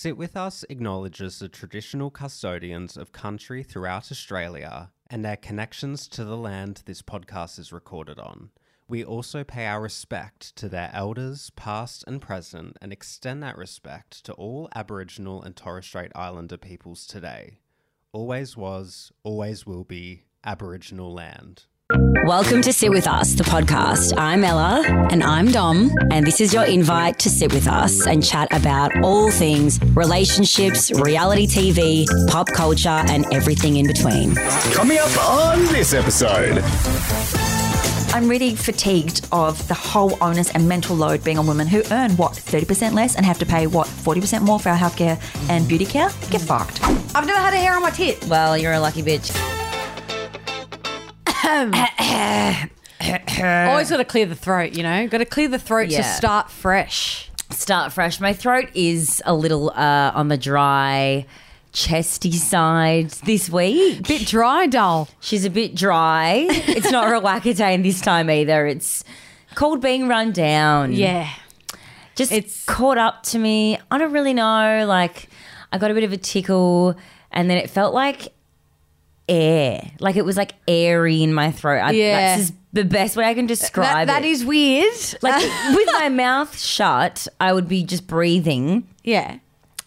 Sit With Us acknowledges the traditional custodians of country throughout Australia and their connections to the land this podcast is recorded on. We also pay our respect to their elders, past and present, and extend that respect to all Aboriginal and Torres Strait Islander peoples today. Always was, always will be Aboriginal land. Welcome to Sit With Us, the podcast. I'm Ella. And I'm Dom. And this is your invite to sit with us and chat about all things relationships, reality TV, pop culture, and everything in between. Coming up on this episode. I'm really fatigued of the whole onus and mental load being on women who earn what 30% less and have to pay what 40% more for our healthcare and beauty care. Get fucked. I've never had a hair on my tit. Well, you're a lucky bitch. Always got to clear the throat, you know? Got to clear the throat Yeah. to start fresh. Start fresh. My throat is a little uh, on the dry, chesty side this week. Bit dry, doll. She's a bit dry. It's not Roaccutane this time either. It's called being run down. Yeah. just It's- caught up to me. I don't really know. Like, I got a bit of a tickle, and then it felt like air. Like it was like airy in my throat. I, Yeah. that's just the best way I can That, describe that it. is weird. like with my mouth shut, I would be just breathing. yeah.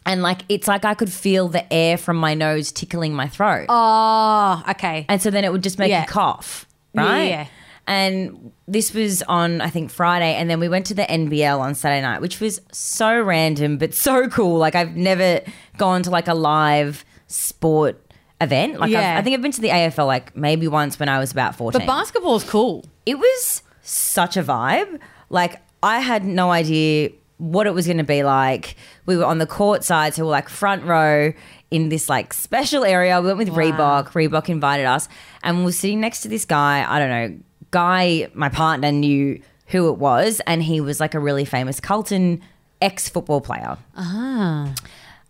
And like it's like I could feel the air from my nose tickling my throat. Oh, okay. And so then it would just make Yeah. you cough, Yeah, right? yeah. And this was on, I think, Friday. And then we went to the NBL on Saturday night, which was so random, but so cool. Like, I've never gone to like a live sport event. Like, Yeah. I've, I think I've been to the AFL like maybe once when I was about 14. But basketball's cool. it was such a vibe. Like, I had no idea what it was going to be like. We were on the court side, so we're like front row in this like special area. We went with Reebok. Reebok invited us, and we were sitting next to this guy. I don't know, guy. My partner knew who it was, and he was like a really famous Carlton ex football player. Ah,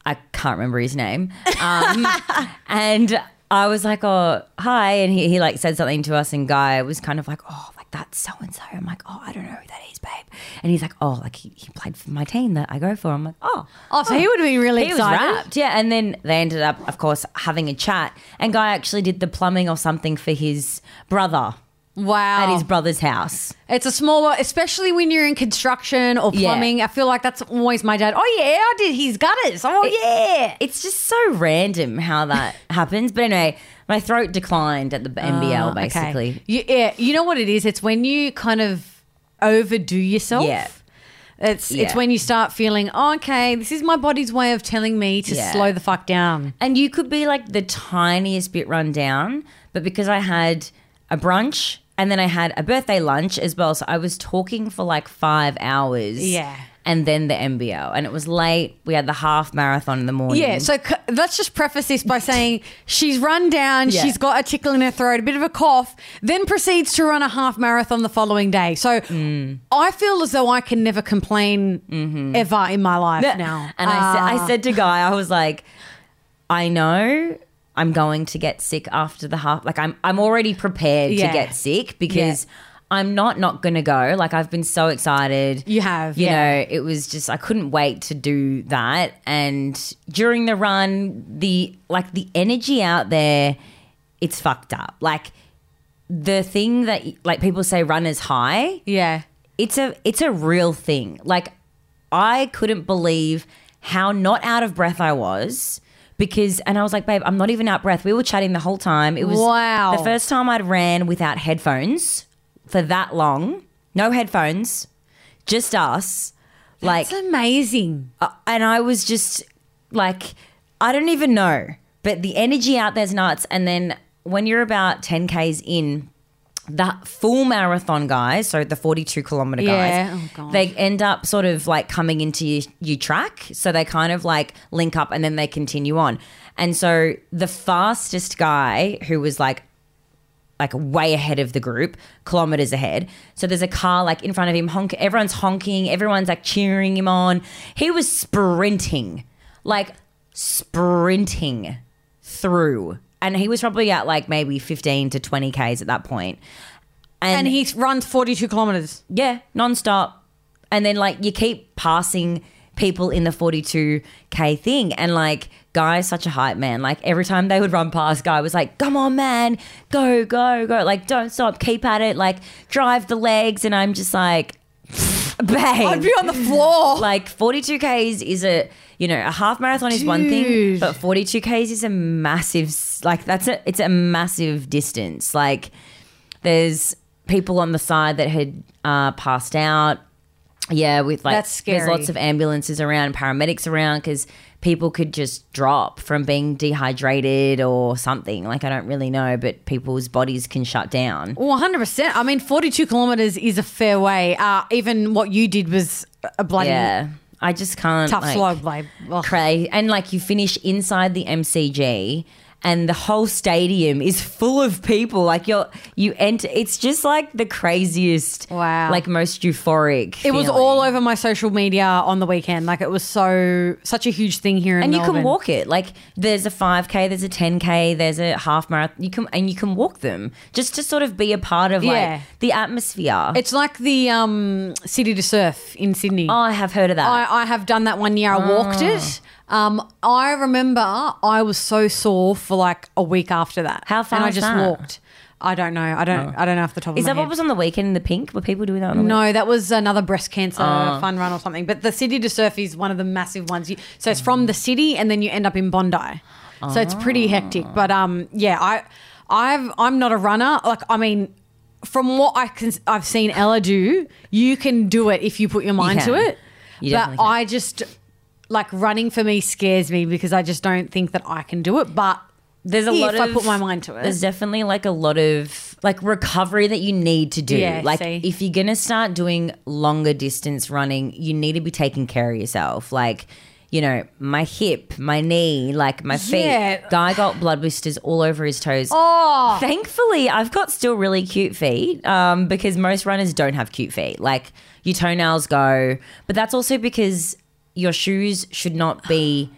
I can't remember his name. Um, and I was like, "Oh, hi," and he, he like said something to us, and guy was kind of like, "Oh, like that's so and so." I'm like, "Oh, I don't know who that is, babe." And he's like, "Oh, like he, he played for my team that I go for." I'm like, "Oh." Oh, so he would have been really He was excited. wrapped, yeah. And then they ended up, of course, having a chat. And Guy actually did the plumbing or something for his brother Wow. at his brother's house. It's a small world, especially when you're in construction or Yeah. plumbing. I feel like that's always my dad. Oh, yeah, I did his gutters. Oh, yeah. It's just so random how that happens. But anyway, my throat declined at the ah, NBL, Oh, okay. basically. You, yeah, you know what it is? It's when you kind of overdo yourself. Yeah. It's it's Yeah. when you start feeling, oh, okay, this is my body's way of telling me to Yeah. slow the fuck down. And you could be like the tiniest bit run down, but because I had a brunch and then I had a birthday lunch as well, so I was talking for like five hours. Yeah. And then the NBL, and it was late. We had the half marathon in the morning. Yeah, so c- let's just preface this by saying she's run down, Yeah. she's got a tickle in her throat, a bit of a cough, then proceeds to run a half marathon the following day. So Mm. I feel as though I can never complain ever in my life Yeah. now. And I, Ah. said, I said to Guy, I was like, I know I'm going to get sick after the half. Like I'm, I'm already prepared Yeah. to get sick because I'm not not going to go. Like I've been so excited. You have, you yeah. know. It was just I couldn't wait to do that. And during the run, the like the energy out there, it's fucked up. Like the thing that like people say runners high yeah. it's a it's a real thing. Like I couldn't believe how not out of breath I was because and I was like, babe, I'm not even out of breath. We were chatting the whole time. It was Wow. the first time I'd ran without headphones for that long. No headphones. Just us. Like It's amazing. uh, and I was just like, I don't even know, but the energy out there's nuts. And then when you're about 10Ks in, the full marathon guys, so the 42 kilometer Yeah. guys, Oh, they end up sort of like coming into your, your track. So they kind of like link up and then they continue on. And so the fastest guy who was like like way ahead of the group, kilometers ahead. So there's a car like in front of him, honk. Everyone's honking. Everyone's like cheering him on. He was sprinting, like sprinting through, and he was probably at like maybe 15 to 20 k's at that point. And he runs 42 kilometers. Yeah, nonstop. And then like you keep passing people in the 42k thing and like guy's such a hype man like every time they would run past guy was like come on man go go go like don't stop keep at it like drive the legs and i'm just like babe I'd be on the floor. like 42ks is a you know a half marathon is one thing but 42ks is a massive like that's a it's a massive distance. Like there's people on the side that had uh, passed out. Yeah with like That's there's lots of ambulances around paramedics around because people could just drop from being dehydrated or something. Like i don't really know but people's bodies can shut down. Well, 100%. I mean, 42 kilometers is a fair way. Uh, even what you did was a bloody yeah i just can't tough like, slog. Ugh. cray and like you finish inside the MCG and the whole stadium is full of people like you're you enter it's just like the craziest Wow. like most euphoric It was feeling. all over my social media on the weekend. Like it was so such a huge thing here in and you Melbourne. can walk it like there's a 5k there's a 10k there's a half marathon you can and you can walk them just to sort of be a part of Yeah. like the atmosphere It's like the um, City to Surf in Sydney. oh i have heard of that I, I have done that one year. I walked it. Um, I remember I was so sore for like a week after that. How far And I is just that? walked. I don't know. I don't. I don't know off the top is of my that what head. was on the weekend in the pink were people doing that on the No, that was another breast cancer Oh. fun run or something. But the City to Surf is one of the massive ones. You, so it's from the city, and then you end up in Bondi. So it's pretty hectic. But um, yeah, I, I've I'm not a runner. Like I mean, from what I can, I've seen Ella do, you can do it if you put your mind to can. it. You but definitely can. I just like running for me scares me because I just don't think that I can do it. But there's a if lot of if I put my mind to it. There's definitely like a lot of like recovery that you need to do. Yeah, like see. if you're gonna start doing longer distance running, you need to be taking care of yourself. Like, you know, my hip, my knee, like my feet. Yeah. Guy got blood blisters all over his toes. oh, Thankfully, I've got still really cute feet um, because most runners don't have cute feet. Like your toenails go, but that's also because your shoes should not be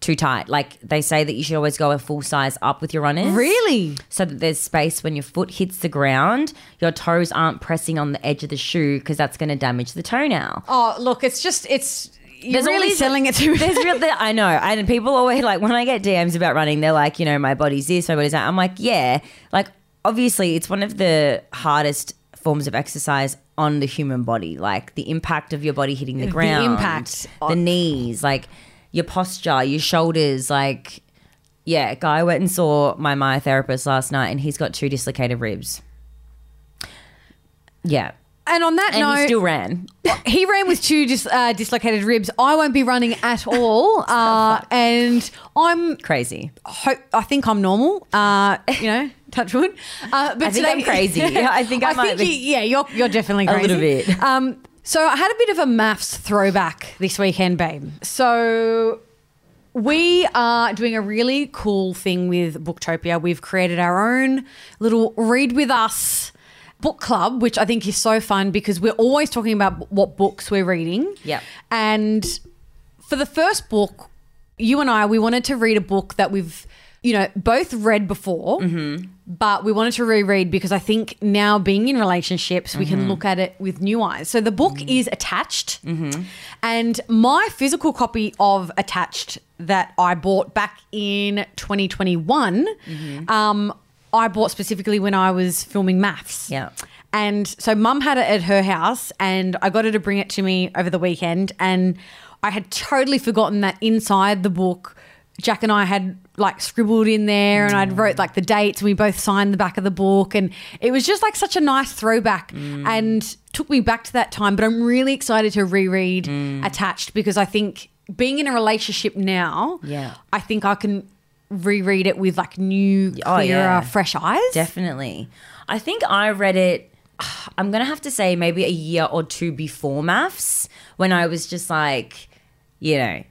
too tight. Like they say that you should always go a full size up with your runners. really? So that there's space when your foot hits the ground, your toes aren't pressing on the edge of the shoe because that's going to damage the toenail. Oh, look, it's just it's. You're There's really selling it to me. There's real, there- I know, and people always like when I get DMs about running, they're like, you know, my body's this, my body's that. I'm like, yeah, like obviously it's one of the hardest forms of exercise on the human body. Like the impact of your body hitting the ground, The impact. the knees, like your posture, your shoulders, like. Yeah, guy went and saw my myotherapist last night, and he's got two dislocated ribs. Yeah, And on that and note, he still ran. he ran with two dis, uh, dislocated ribs. I won't be running at all, uh, and I'm. Crazy. Hope, I think I'm normal. Uh, you know, touch wood. Uh, but I think I'm crazy. I think I might be. you- yeah, you're you're definitely A crazy. little bit. Um, so I had a bit of a MAFS throwback this weekend, babe. So we are doing a really cool thing with Booktopia. We've created our own little read with us book club, which I think is so fun because we're always talking about what books we're reading. Yep. And for the first book, you and I, we wanted to read a book that we've, you know, both read before, but we wanted to reread because I think now being in relationships, we can mm-hmm. look at it with new eyes. So the book mm-hmm. is Attached. Mm-hmm. And my physical copy of Attached that I bought back in 2021, um, I bought specifically when I was filming MAFS. Yeah. And so mum had it at her house and I got her to bring it to me over the weekend. And I had totally forgotten that inside the book, Jack and I had like scribbled in there and I'd wrote mm. like the dates and we both signed the back of the book. And it was just like such a nice throwback mm. and took me back to that time. But I'm really excited to reread mm. Attached because I think being in a relationship now, Yeah. I think I can reread it with like new, clearer, Oh, yeah. fresh eyes. Definitely. I think I read it, I'm going to have to say maybe a year or two before MAFS when I was just like, you know,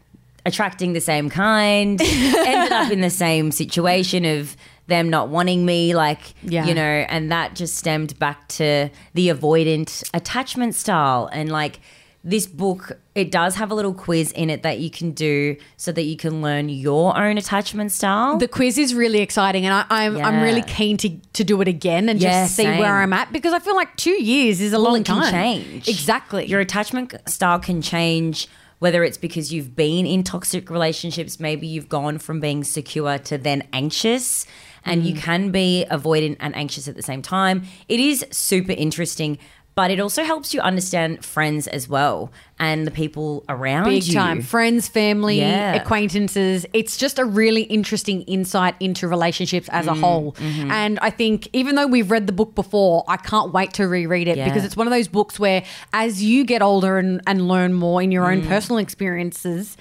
attracting the same kind, ended up in the same situation of them not wanting me, like, Yeah. you know, and that just stemmed back to the avoidant attachment style. And like, this book, it does have a little quiz in it that you can do so that you can learn your own attachment style. The quiz is really exciting, and I, I'm I'm really keen to to do it again and Yeah, just see same. where I'm at because I feel like two years is a Well, long it can time. change. Exactly. Your attachment style can change whether it's because you've been in toxic relationships, maybe you've gone from being secure to then anxious, and you mm. can be avoidant and anxious at the same time. It is super interesting. But it also helps you understand friends as well and the people around Big you. time. Friends, family, Yeah. acquaintances. It's just a really interesting insight into relationships as a Mm, whole. mm-hmm. And I think even though we've read the book before, I can't wait to reread it Yeah. because it's one of those books where as you get older and, and learn more in your Mm. own personal experiences,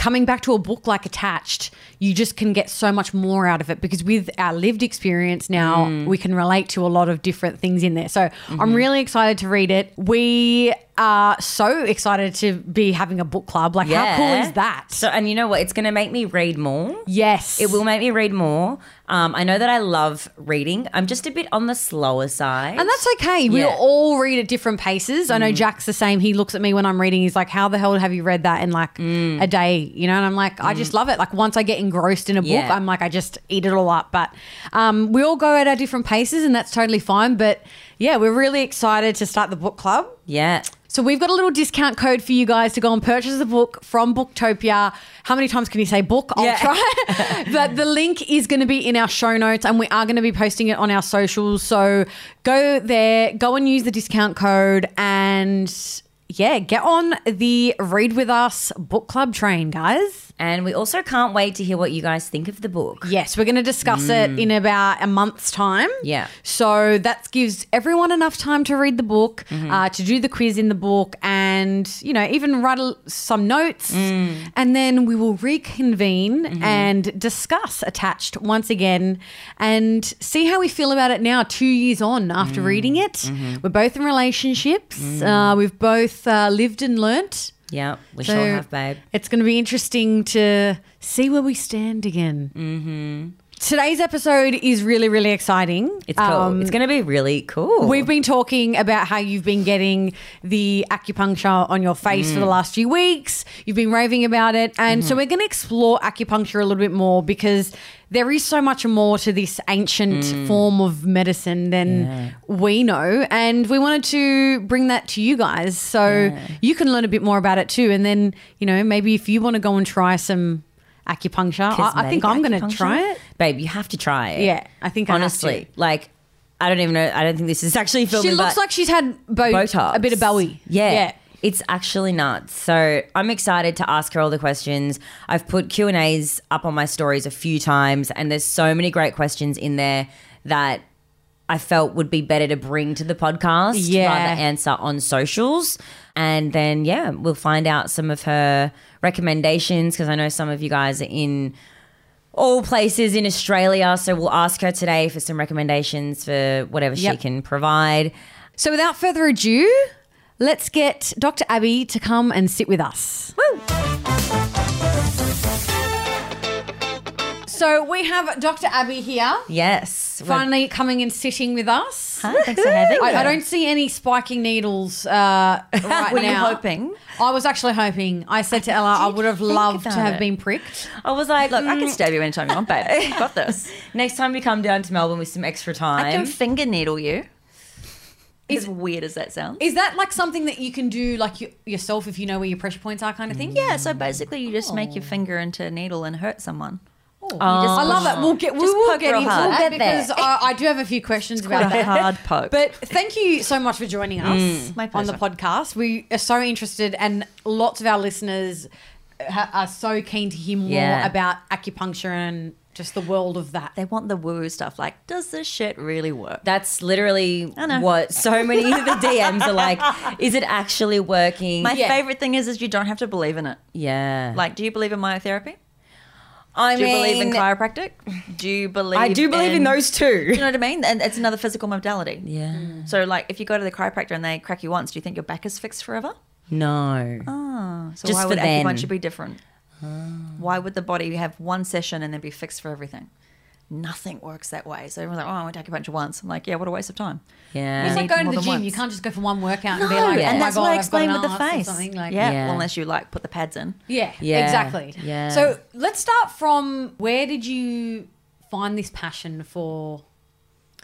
coming back to a book like Attached, you just can get so much more out of it because with our lived experience now, Mm. we can relate to a lot of different things in there. So Mm-hmm. I'm really excited to read it. We are so excited to be having a book club. Like, how cool is that? So, and you know what? It's going to make me read more. yes. It will make me read more. Um, I know that I love reading. I'm just a bit on the slower side. And that's okay. We Yeah. Mm. all read at different paces. I know Jack's the same. He looks at me when I'm reading. He's like, "How the hell have you read that in like Mm. a day?" You know, and I'm like, "I just love it." Like once I get engrossed in a book, Yeah. I'm like, I just eat it all up. But um, we all go at our different paces, and that's totally fine. But yeah, we're really excited to start the book club. yeah. So we've got a little discount code for you guys to go and purchase the book from Booktopia. How many times can you say book? I'll Yeah. try. but the link is going to be in our show notes and we are going to be posting it on our socials. So go there, go and use the discount code and yeah, get on the Read With Us book club train, guys. And we also can't wait to hear what you guys think of the book. Yes, we're going to discuss it mm. in about a month's time. Yeah. So that gives everyone enough time to read the book, mm-hmm. uh, to do the quiz in the book, and you know even write a, some notes, mm. and then we will reconvene mm-hmm. and discuss attached once again, and see how we feel about it now, two years on after mm. reading it. Mm-hmm. We're both in relationships. Uh, we've both uh, lived and learnt. Yeah, we So sure have, babe. It's going to be interesting to see where we stand again. Mm-hmm. Today's episode is really, really exciting. It's cool. Um, it's going to be really cool. We've been talking about how you've been getting the acupuncture on your face Mm. for the last few weeks. You've been raving about it. And Mm-hmm. so we're going to explore acupuncture a little bit more because there is so much more to this ancient Mm. form of medicine than we know. And we wanted to bring that to you guys so you can learn a bit more about it too. And then, you know, maybe if you want to go and try some acupuncture, I, I think I'm going to try it. Babe, you have to try it. Yeah, I think I honestly, to. like, I don't even know. I don't think this is actually filming. She looks like she's had bo- Botox, a bit of Bowie. Yeah. Yeah. It's actually nuts. So I'm excited to ask her all the questions. I've put Q and A's up on my stories a few times, and there's so many great questions in there that I felt would be better to bring to the podcast Yeah. rather answer on socials. And then yeah, we'll find out some of her recommendations because I know some of you guys are in all places in Australia. So we'll ask her today for some recommendations for whatever she can provide. So without further ado, let's get Dr. Abbie to come and sit with us. So we have Dr. Abbie here, Yes. finally coming and sitting with us. Hi, thanks for having me. I, I don't see any spiking needles uh, right Were you now. hoping? I was actually hoping. I said to Ella, I would have think loved to about have it. been pricked. I was like, Look, I mm, can stab you anytime you want, babe. Got this. next time we come down to Melbourne with some extra time. I can finger needle you. As weird as that sounds. Is that like something that you can do like you, yourself if you know where your pressure points are, kind of thing? Yeah, so basically you just make your finger into a needle and hurt someone. Oh, just I love push- that. We'll get we just will poke get real into hard. We'll get there. because I, I do have a few questions about Quite a that. hard poke. But thank you so much for joining us mm. My on the pleasure. podcast. We are so interested, and lots of our listeners ha- are so keen to hear more Yeah. about acupuncture and just the world of that. they want the woo stuff like, does this shit really work? That's literally what so many of the DMs are like. Is it actually working? My Yeah. favorite thing is is you don't have to believe in it. yeah. Like, do you believe in myotherapy? I Do you mean, believe in chiropractic? Do you believe I do believe in those two. Do you know what I mean? And it's another physical modality. Yeah. So, like, if you go to the chiropractor and they crack you once, do you think your back is fixed forever? No. Oh, so Just why would acupuncture be different? Ah. Why would the body have one session and then be fixed for everything? Nothing works that way. So everyone's like, "Oh, I went to acupuncture once." I'm like, "Yeah, what a waste of time." Yeah. It's You like need going to the gym. once. You can't just go for one workout and be No, like, oh yeah. and my that's god, what I I've explained with the face. something like yeah. Yeah. Well, unless you like put the pads in. Yeah, Yeah. exactly. Yeah. So let's start from where did you find this passion for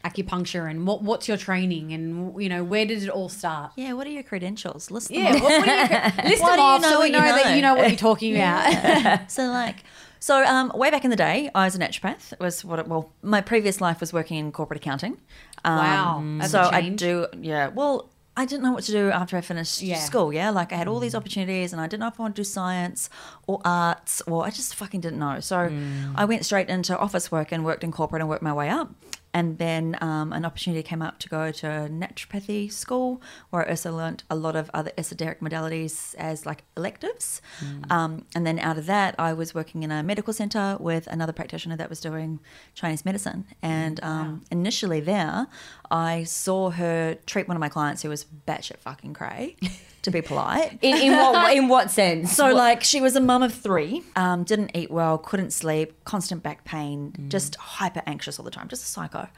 acupuncture and what what's your training and you know where did it all start? Yeah, what are your credentials? List them Yeah, off. what, what are you, list them do you off know so we what you know, that you know what you're talking about. so like so um, way back in the day i was a naturopath it was what it, well my previous life was working in corporate accounting um, Wow, so I do yeah well I didn't know what to do after I finished Yeah. school. Yeah, like I had all these opportunities, and I didn't know if I wanted to do science or arts, or I just fucking didn't know. So I went straight into office work and worked in corporate and worked my way up. And then um, an opportunity came up to go to naturopathy school, where I also learnt a lot of other esoteric modalities as like electives. Um, and then out of that, I was working in a medical center with another practitioner that was doing Chinese medicine. And um, initially there, I saw her treat one of my clients who was batshit fucking cray, to be polite. In, in what in what sense? So, like, she was a mum of three, um, didn't eat well, couldn't sleep, constant back pain, mm. just hyper anxious all the time, just a psycho.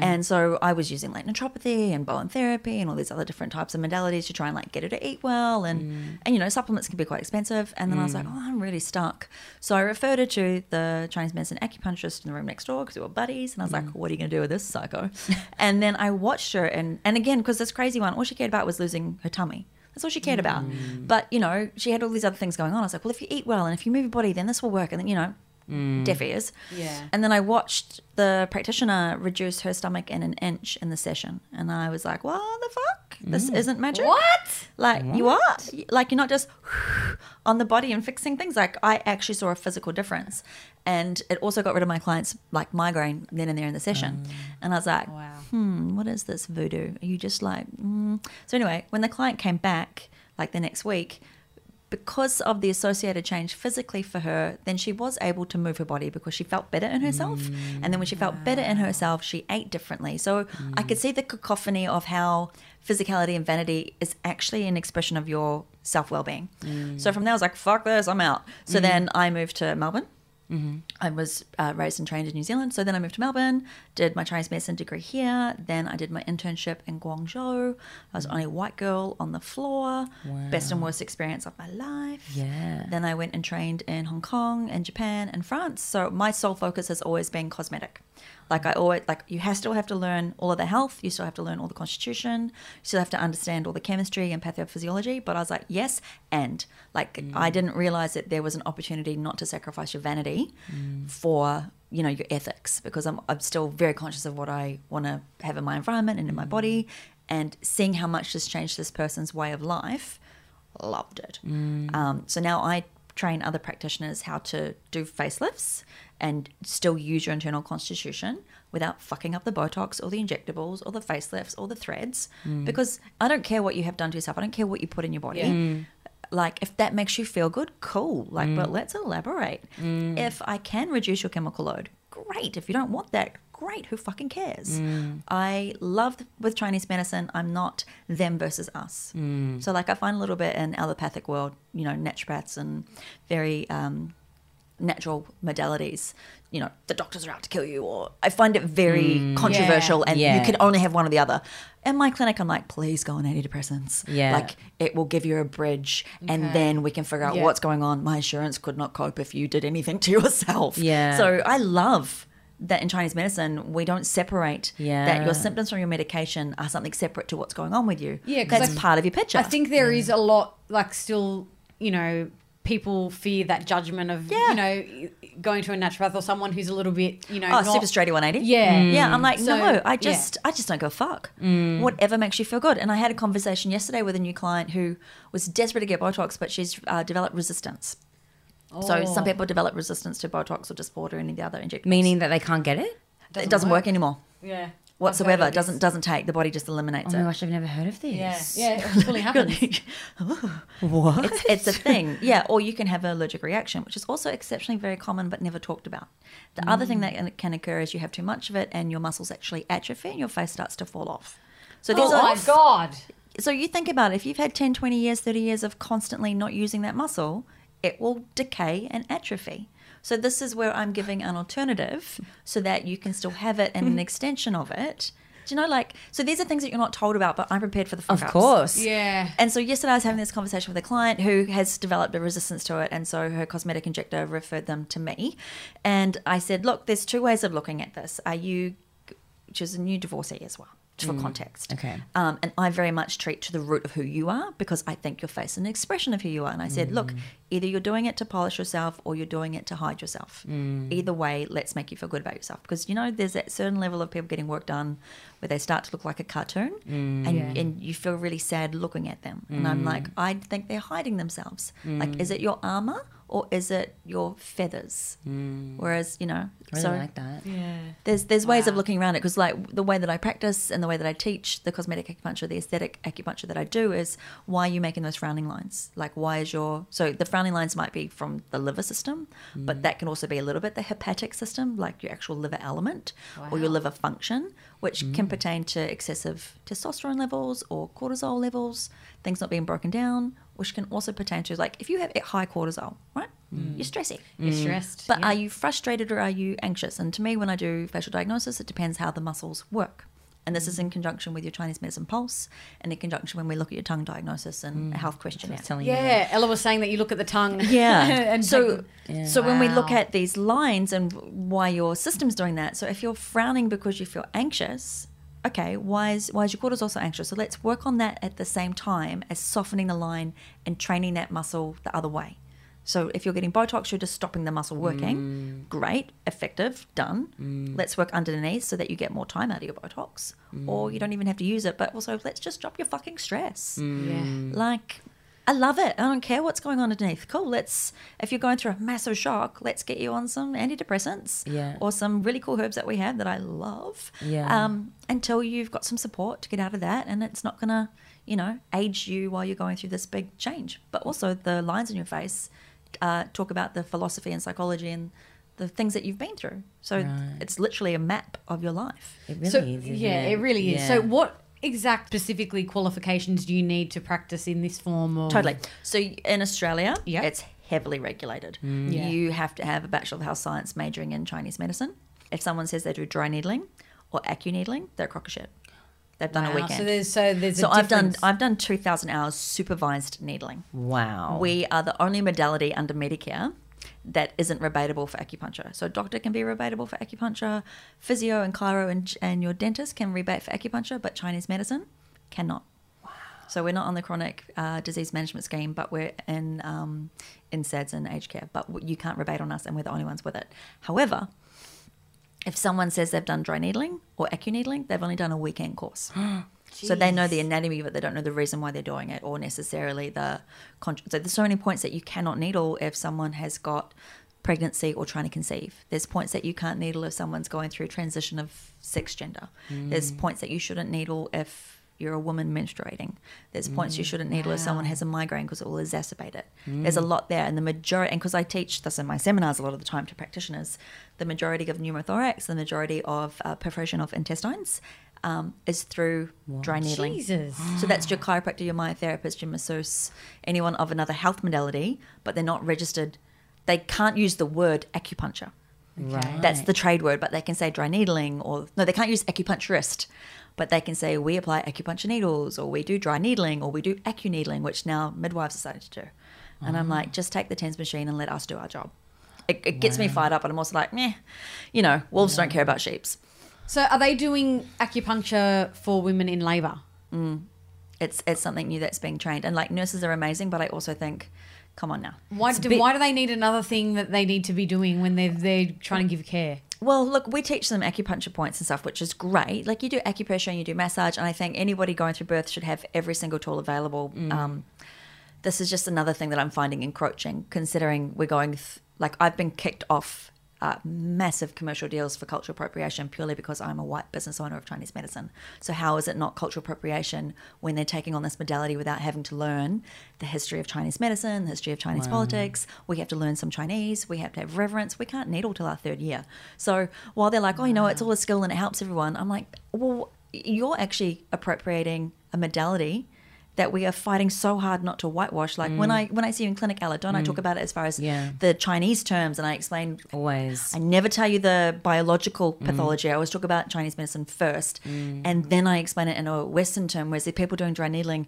And so, I was using like naturopathy and Bowen therapy and all these other different types of modalities to try and like get her to eat well. And, mm. and you know, supplements can be quite expensive. And then I was like, mm. oh, I'm really stuck. So, I referred her to the Chinese medicine acupuncturist in the room next door because we were buddies. And I was like, what are you going to do with this psycho? and then I watched her. And, and again, because this crazy one, all she cared about was losing her tummy. That's all she cared about. Mm. But, you know, she had all these other things going on. I was like, well, if you eat well and if you move your body, then this will work. And then, you know, mm. deaf ears. Yeah. And then I watched the practitioner reduce her stomach in an inch in the session. And I was like, what the fuck? This mm. isn't magic. What? Like, you are? Like, you're not just on the body and fixing things. Like, I actually saw a physical difference. And it also got rid of my client's, like, migraine then and there in the session. And I was like, Wow. Hmm, what is this voodoo? Are you just like, mm. so anyway, when the client came back, like the next week, because of the associated change physically for her, then she was able to move her body because she felt better in herself. and then when she felt better in herself, she ate differently. So I could see the cacophony of how physicality and vanity is actually an expression of your self well being. So from there, I was like, fuck this, I'm out. So then I moved to Melbourne. I was uh, raised and trained in New Zealand. So then I moved to Melbourne, did my Chinese medicine degree here. Then I did my internship in Guangzhou. I was the only white girl on the floor. Best and worst experience of my life. Yeah. Then I went and trained in Hong Kong and Japan and France. So my sole focus has always been cosmetic. Like I always like you have still have to learn all of the health, you still have to learn all the constitution, you still have to understand all the chemistry and pathophysiology. But I was like, yes, and like mm. I didn't realize that there was an opportunity not to sacrifice your vanity mm. for you know your ethics because I'm I'm still very conscious of what I want to have in my environment and in my body, mm. and seeing how much this changed this person's way of life loved it. Um, so now I train other practitioners how to do facelifts and still use your internal constitution without fucking up the Botox or the injectables or the facelifts or the threads. Mm. Because I don't care what you have done to yourself. I don't care what you put in your body. Mm. Like if that makes you feel good, cool. Like, but mm. let's elaborate. If I can reduce your chemical load, great. If you don't want that, great. Who fucking cares? I love with Chinese medicine. I'm not them versus us. So like I find a little bit in allopathic world, you know, naturopaths and very um, natural modalities. You know, the doctors are out to kill you, or I find it very mm. controversial, and Yeah. you can only have one or the other. In my clinic, I'm like, please go on antidepressants. Yeah. like it will give you a bridge, and then we can figure out Yeah. what's going on. My insurance could not cope if you did anything to yourself. Yeah. So I love that in Chinese medicine we don't separate yeah. that your symptoms from your medication are something separate to what's going on with you. Yeah, 'cause that's I- part of your picture. I think there mm. is a lot, like, still, you know, people fear that judgment of, Yeah. you know, going to a naturopath or someone who's a little bit, you know, Oh, not- super straighty 180. Yeah. Yeah, I'm like, So, no, I yeah. just I just don't go fuck. Whatever makes you feel good. And I had a conversation yesterday with a new client who was desperate to get Botox, but she's uh, developed resistance. So some Oh. people develop resistance to Botox or Dysport or any of the other injectables. Meaning that they can't get it? it doesn't work, anymore Yeah. Whatsoever. Doesn't doesn't take. The body just eliminates Oh my it. gosh, I've never heard of this. Yeah, yeah, it fully happens. What? It's, it's a thing, yeah. Or you can have an allergic reaction, which is also exceptionally very common but never talked about. The other thing that can- can occur is you have too much of it, and your muscles actually atrophy, and your face starts to fall off. So these oh are my God. So you think about it, if you've had 10, 20 years, 30 years of constantly not using that muscle, it will decay and atrophy. So this is where I'm giving an alternative so that you can still have it and an extension of it. Do you know, like, so these are things that you're not told about, but I'm prepared for the fuck Of ups. course. Yeah. And so yesterday I was having this conversation with a client who has developed a resistance to it, and so her cosmetic injector referred them to me. And I said, "Look, there's two ways of looking at this. Are you which is a new divorcee as well, for mm. context. Okay. Um, and I very much treat to the root of who you are because I think your face is an expression of who you are. And I said, look, mm. either you're doing it to polish yourself or you're doing it to hide yourself. Mm. Either way, let's make you feel good about yourself. Because, you know, there's that certain level of people getting work done where they start to look like a cartoon and, and you feel really sad looking at them. And I'm like, I think they're hiding themselves. Like, is it your armor or is it your feathers? Mm. Whereas, you know, I really so like that. Yeah, there's there's ways of looking around it because like the way that I practice and the way that I teach the cosmetic acupuncture, the aesthetic acupuncture that I do is why are you making those frowning lines? Like why is your so the frowning lines might be from the liver system, but mm. that can also be a little bit the hepatic system, like your actual liver element or your liver function, which can mm. pertain to excessive testosterone levels or cortisol levels, things not being broken down, which can also pertain to like if you have high cortisol, right? Mm. You're stressy. You're mm. stressed. But yeah. are you frustrated or are you anxious? And to me, when I do facial diagnosis, it depends how the muscles work. And this is mm. in conjunction with your Chinese medicine pulse and in conjunction when we look at your tongue diagnosis and a health questionnaire. Telling you. yeah, Ella was saying that you look at the tongue. Yeah. and so take- so when we look at these lines and why your system's doing that, so if you're frowning because you feel anxious, okay, why is why is your cortisol so anxious? So let's work on that at the same time as softening the line and training that muscle the other way. So if you're getting Botox, you're just stopping the muscle working. Mm. Great, effective, done. Mm. Let's work underneath so that you get more time out of your Botox. Or you mm. don't even have to use it, but also let's just drop your fucking stress. yeah. Like, I love it. I don't care what's going on underneath. Cool. Let's, if you're going through a massive shock, let's get you on some antidepressants Yeah. or some really cool herbs that we have that I love. Yeah. Um, until you've got some support to get out of that and it's not going to, you know, age you while you're going through this big change. But also the lines on your face uh, talk about the philosophy and psychology and the things that you've been through. So it's literally a map of your life. It really so is. yeah, it? it really is. Yeah. So what exact specifically qualifications do you need to practice in this form of Totally. So in Australia, Yep. it's heavily regulated. Mm. Yeah. You have to have a Bachelor of Health Science majoring in Chinese medicine. If someone says they do dry needling or acu needling, they're a crock of shit. They've done Wow, a weekend. So there's so there's So a I've done difference. I've done two thousand hours supervised needling. Wow. We are the only modality under Medicare that isn't rebatable for acupuncture. So a doctor can be rebatable for acupuncture, physio and chiro and, and your dentist can rebate for acupuncture, but Chinese medicine cannot. So we're not on the chronic uh, disease management scheme, but we're in in SADS and aged care. But you can't rebate on us, and we're the only ones with it. However, if someone says they've done dry needling or acu needling, they've only done a weekend course. so they know the anatomy, but they don't know the reason why they're doing it or necessarily the. Con- so there's so many points that you cannot needle if someone has got pregnancy or trying to conceive. There's points that you can't needle if someone's going through transition of sex gender. There's mm. points that you shouldn't needle if you're a woman menstruating. There's points you mm. shouldn't needle if someone has a migraine because it will exacerbate it. There's a mm. lot there, and the majority, and because I teach this in my seminars a lot of the time to practitioners, the majority of pneumothorax, the majority of uh, perforation of intestines, um, is through dry needling. Jesus. So that's your chiropractor, your myotherapist, your masseuse, anyone of another health modality, but they're not registered. They can't use the word acupuncture. Right. That's the trade word, but they can say dry needling or no, they can't use acupuncturist, but they can say we apply acupuncture needles or we do dry needling or we do acu needling, which now midwives are starting to do. And I'm like, just take the TENS machine and let us do our job. It, it gets me fired up, but I'm also like, meh, you know, wolves don't care about sheeps. So are they doing acupuncture for women in labour? It's it's something new that's being trained, and like nurses are amazing, but I also think, come on now, Why do, bit- why do they need another thing that they need to be doing when they're they're trying to give care? Well, look, we teach them acupuncture points and stuff, which is great. Like you do acupressure and you do massage, and I think anybody going through birth should have every single tool available. Um, this is just another thing that I'm finding encroaching, considering we're going th- like I've been kicked off uh, massive commercial deals for cultural appropriation purely because I'm a white business owner of Chinese medicine. So how is it not cultural appropriation when they're taking on this modality without having to learn the history of Chinese medicine, the history of Chinese politics? We have to learn some Chinese. We have to have reverence. We can't needle till our third year. So while they're like, oh, you know, it's all a skill and it helps everyone, I'm like, well, you're actually appropriating a modality that we are fighting so hard not to whitewash. Like when mm. I when I see you in clinic, Ella, don't I talk mm. about it as far as Yeah. the Chinese terms and I explain Always. I never tell you the biological mm. pathology. I always talk about Chinese medicine first, and then I explain it in a Western term. Whereas the people doing dry needling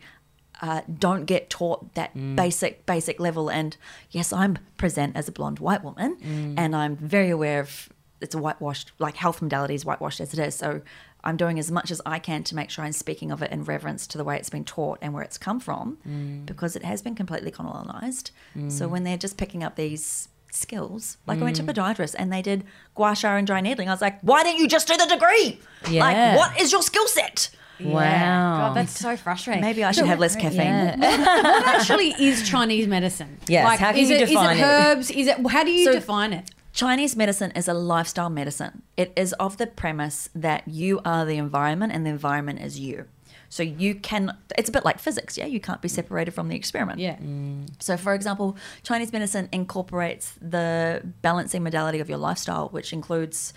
uh, don't get taught that basic basic level. And yes, I'm present as a blonde white woman, and I'm very aware of it's a whitewashed like health modality is whitewashed as it is. So I'm doing as much as I can to make sure I'm speaking of it in reverence to the way it's been taught and where it's come from, mm. because it has been completely colonized. Mm. So when they're just picking up these skills, like I went to mm. podiatrist and they did gua sha and dry needling, I was like, why didn't you just do the degree? Yeah. Like, what is your skill set? Wow. God, that's so frustrating. Maybe I should have less caffeine. Yeah. what actually is Chinese medicine? Yes, how can is you it, define is it? it herbs? Is it how do you So- define it? Chinese medicine is a lifestyle medicine. It is of the premise that you are the environment and the environment is you. So you can, it's a bit like physics, yeah? You can't be separated from the experiment. Yeah. So, for example, Chinese medicine incorporates the balancing modality of your lifestyle, which includes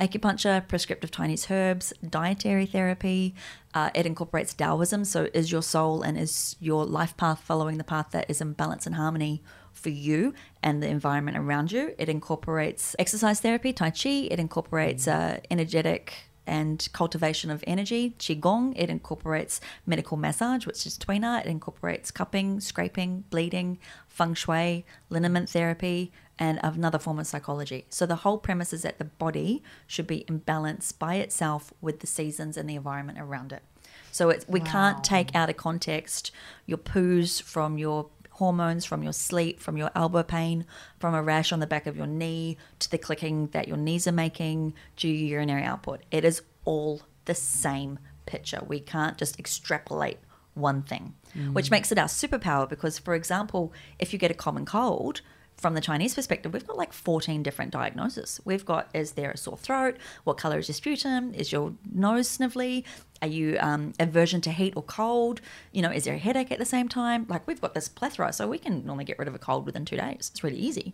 acupuncture, prescriptive Chinese herbs, dietary therapy. Uh, it incorporates Taoism. So, is your soul and is your life path following the path that is in balance and harmony for you and the environment around you? It incorporates exercise therapy, Tai Chi. It incorporates uh, energetic and cultivation of energy, qigong. It incorporates medical massage, which is tuina. It incorporates cupping, scraping, bleeding, feng shui, liniment therapy, and another form of psychology. So the whole premise is that the body should be in balance by itself with the seasons and the environment around it. So it's, we can't take out of context your poos from your hormones, from your sleep, from your elbow pain, from a rash on the back of your knee, to the clicking that your knees are making, to your urinary output. It is all the same picture. We can't just extrapolate one thing, which mm. makes it our superpower because, for example, if you get a common cold, from the Chinese perspective, we've got like 14 different diagnoses. We've got is there a sore throat? What color is your sputum? Is your nose snivelly? Are you um, aversion to heat or cold? You know, is there a headache at the same time? Like we've got this plethora, so we can normally get rid of a cold within two days. It's really easy.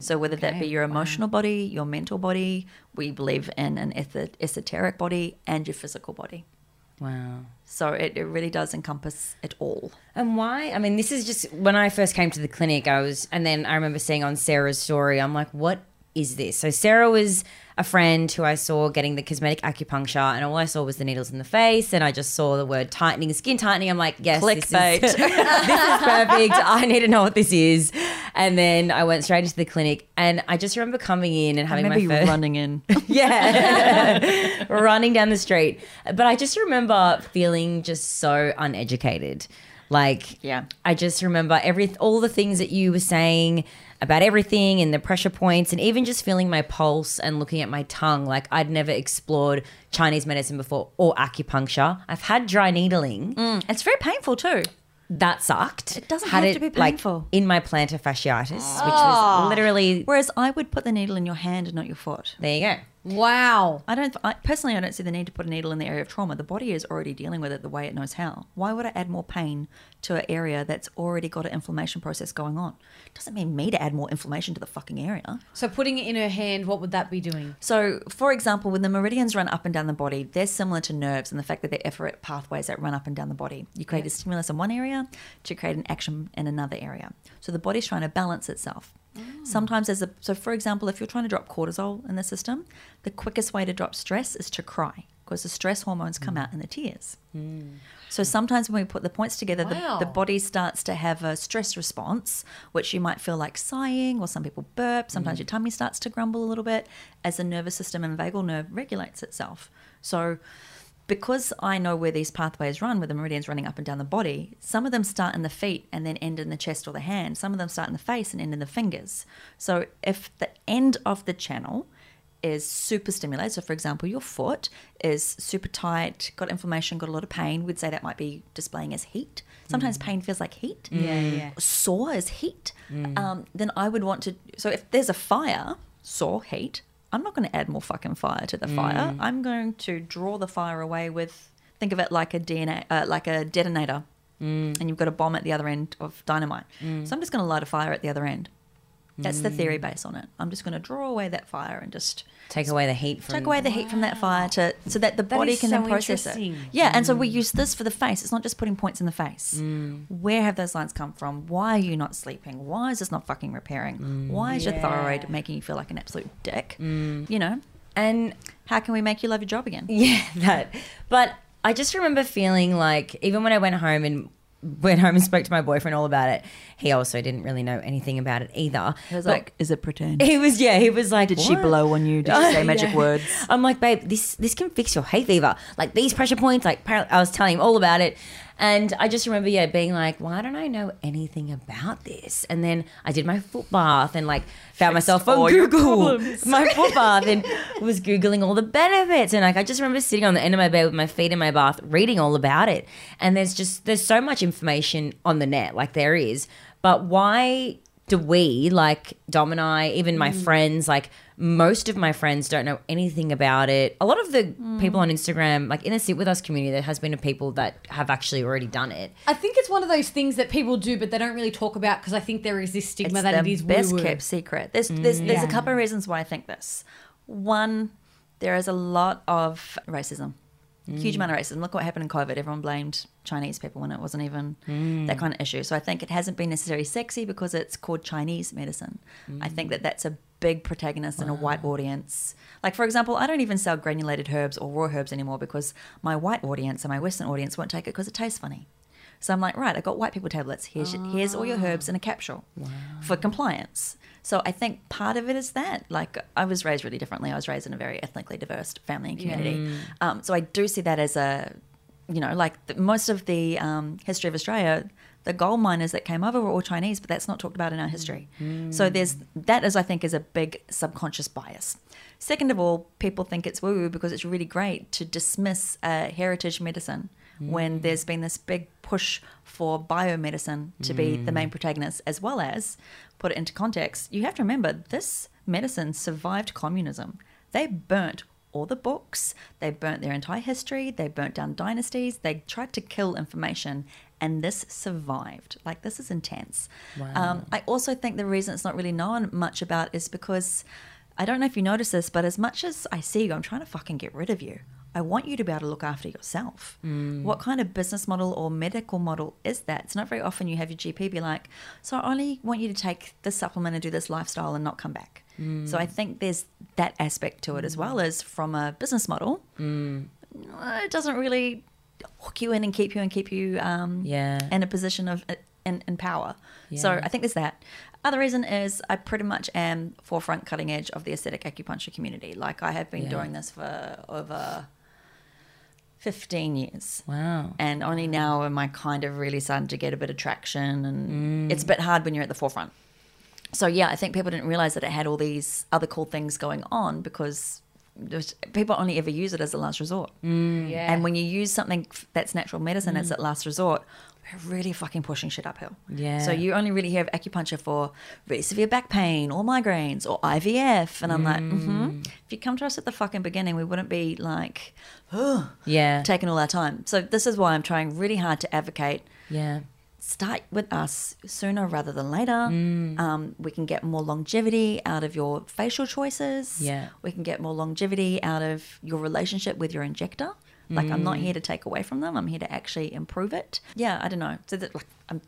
so whether that be your emotional body, your mental body, we believe in an esoteric body and your physical body. Wow. So it, it really does encompass it all. And why? I mean, this is just when I first came to the clinic, I was, and then I remember seeing on Sarah's story, I'm like, what is this? So Sarah was a friend who I saw getting the cosmetic acupuncture, and all I saw was the needles in the face, and I just saw the word tightening, skin tightening. I'm like, yes, this is, this is perfect. I need to know what this is. And then I went straight into the clinic, and I just remember coming in and having Maybe my first running in. yeah, running down the street. But I just remember feeling just so uneducated. Like, Yeah. I just remember every all the things that you were saying about everything and the pressure points, and even just feeling my pulse and looking at my tongue. Like I'd never explored Chinese medicine before or acupuncture. I've had dry needling. Mm, it's very painful too. That sucked. It doesn't Had have to be like, painful. in my plantar fasciitis, which was ah. literally. Whereas I would put the needle in your hand, and not your foot. There you go. Wow. I don't. I, personally, I don't see the need to put a needle in the area of trauma. The body is already dealing with it the way it knows how. Why would I add more pain to an area that's already got an inflammation process going on? It doesn't mean me to add more inflammation to the fucking area. So putting it in her hand, what would that be doing? So, for example, when the meridians run up and down the body, they're similar to nerves in the fact that they're efferent pathways that run up and down the body. You create a stimulus in one area to create an action in another area. So the body's trying to balance itself. Oh. Sometimes, as a so, for example, if you're trying to drop cortisol in the system, the quickest way to drop stress is to cry because the stress hormones come mm. out in the tears. Mm. So sometimes when we put the points together, Wow. the, the body starts to have a stress response, which you might feel like sighing, or some people burp. Sometimes mm. your tummy starts to grumble a little bit as the nervous system and vagal nerve regulates itself. So because I know where these pathways run, where the meridians running up and down the body, some of them start in the feet and then end in the chest or the hand. Some of them start in the face and end in the fingers. So if the end of the channel is super stimulated, so for example, your foot is super tight, got inflammation, got a lot of pain, we'd say that might be displaying as heat. Sometimes mm. pain feels like heat. Yeah, yeah. Mm. Sore is heat. Mm. Um, then I would want to. So if there's a fire, sore, heat, I'm not going to add more fucking fire to the mm. fire. I'm going to draw the fire away with. Think of it like a DNA, uh, like a detonator, mm. and you've got a bomb at the other end of dynamite. Mm. So I'm just going to light a fire at the other end. That's the theory mm. base on it. I'm just going to draw away that fire and just Take away the heat from take away the heat from that fire to so that the body is can so then process it. Yeah, and so we mm. use this for the face. It's not just putting points in the face. Mm. Where have those lines come from? Why are you not sleeping? Why is this not fucking repairing? Why is your thyroid making you feel like an absolute dick? You know, and how can we make you love your job again? Yeah, that. But I just remember feeling like even when I went home and went home and spoke to my boyfriend all about it. He also didn't really know anything about it either. He was But like, "Is it pretend? he was yeah, he was like, Did she blow on you? Did she say magic Yeah. words?" I'm like, babe, this this can fix your hay fever. Like these pressure points, like I was telling him all about it. And I just remember, yeah, being like, why don't I know anything about this? And then I did my foot bath and like found myself on Google my foot bath and was Googling all the benefits. And like, I just remember sitting on the end of my bed with my feet in my bath, reading all about it. And there's just, there's so much information on the net, like there is. But why do we, like Dom and I, even my mm. friends, like most of my friends don't know anything about it. A lot of the mm. people on Instagram, like in the Sit With Us community, there has been a people that have actually already done it. I think it's one of those things that people do, but they don't really talk about because I think there is this stigma it's that the it is best woo-woo. kept secret. There's there's there's a mm. couple of reasons why I think this. One, there is a lot of racism, huge amount of mm. racism. Look what happened in COVID. Everyone blamed Chinese people when it wasn't even mm. that kind of issue. So I think it hasn't been necessarily sexy because it's called Chinese medicine. I mm. think that that's a big protagonist in a white audience. Like for example, I don't even sell granulated herbs or raw herbs anymore because my white audience and my Western audience won't take it because it tastes funny. So I'm like, right, I got white people tablets. Here's here's all your ah. herbs in a capsule for compliance. So I think part of it is that. Like I was raised really differently. I was raised in a very ethnically diverse family and community. Um, so I do see that as a, you know, like the, most of the um, history of Australia. The gold miners that came over were all Chinese, but that's not talked about in our history. So there's that is I think is a big subconscious bias. Second of all, people think it's woo woo because it's really great to dismiss uh, heritage medicine when there's been this big push for biomedicine to be the main protagonist, as well as put it into context. You have to remember this medicine survived communism. They burnt all the books, they burnt their entire history, they burnt down dynasties, they tried to kill information, and this survived. Like, this is intense. Um, I also think the reason it's not really known much about is because I don't know if you notice this, but as much as I see you, I'm trying to fucking get rid of you. I want you to be able to look after yourself. What kind of business model or medical model is that? It's not very often you have your GP be like, so I only want you to take this supplement and do this lifestyle and not come back. So I think there's that aspect to it as well as from a business model. uh, It doesn't really hook you in and keep you and keep you um, Yeah. in a position of uh, in, in power. So I think there's that. Other reason is I pretty much am forefront cutting edge of the aesthetic acupuncture community. Like I have been Yeah. doing this for over 15 years. Wow. And only now am I kind of really starting to get a bit of traction Mm. and it's a bit hard when you're at the forefront. So yeah, I think people didn't realize that it had all these other cool things going on because there's- people only ever use it as a last resort. Yeah. And when you use something that's natural medicine as a last resort, we're really fucking pushing shit uphill. Yeah. So you only really hear of acupuncture for really severe back pain or migraines or IVF. And I'm like, mm-hmm. if you come to us at the fucking beginning, we wouldn't be like, oh, Yeah. taking all our time. So this is why I'm trying really hard to advocate Yeah. start with us sooner rather than later. Mm. Um, we can get more longevity out of your facial choices. Yeah. We can get more longevity out of your relationship with your injector. Like, I'm Mm. not here to take away from them. I'm here to actually improve it. Yeah, I don't know. So that, like, I'm,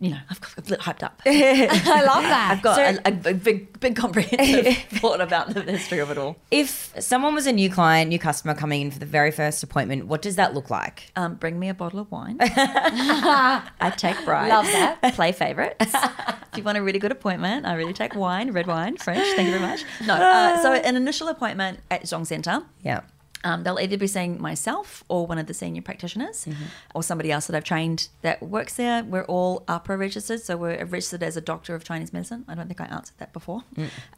you know, I've got a bit hyped up. I love that. I've got So- a, a, a big, big comprehensive thought about the history of it all. If someone was a new client, new customer coming in for the very first appointment, what does that look like? Um, bring me a bottle of wine. I take bride. Love that. Play favorites. if you want a really good appointment, I really take wine, red wine, French. Thank you very much. No, uh, so an initial appointment at Zhong Center. Yeah. Um, they'll either be seeing myself or one of the senior practitioners or somebody else that I've trained that works there. We're all AHPRA registered, so we're registered as a doctor of Chinese medicine. I don't think I answered that before.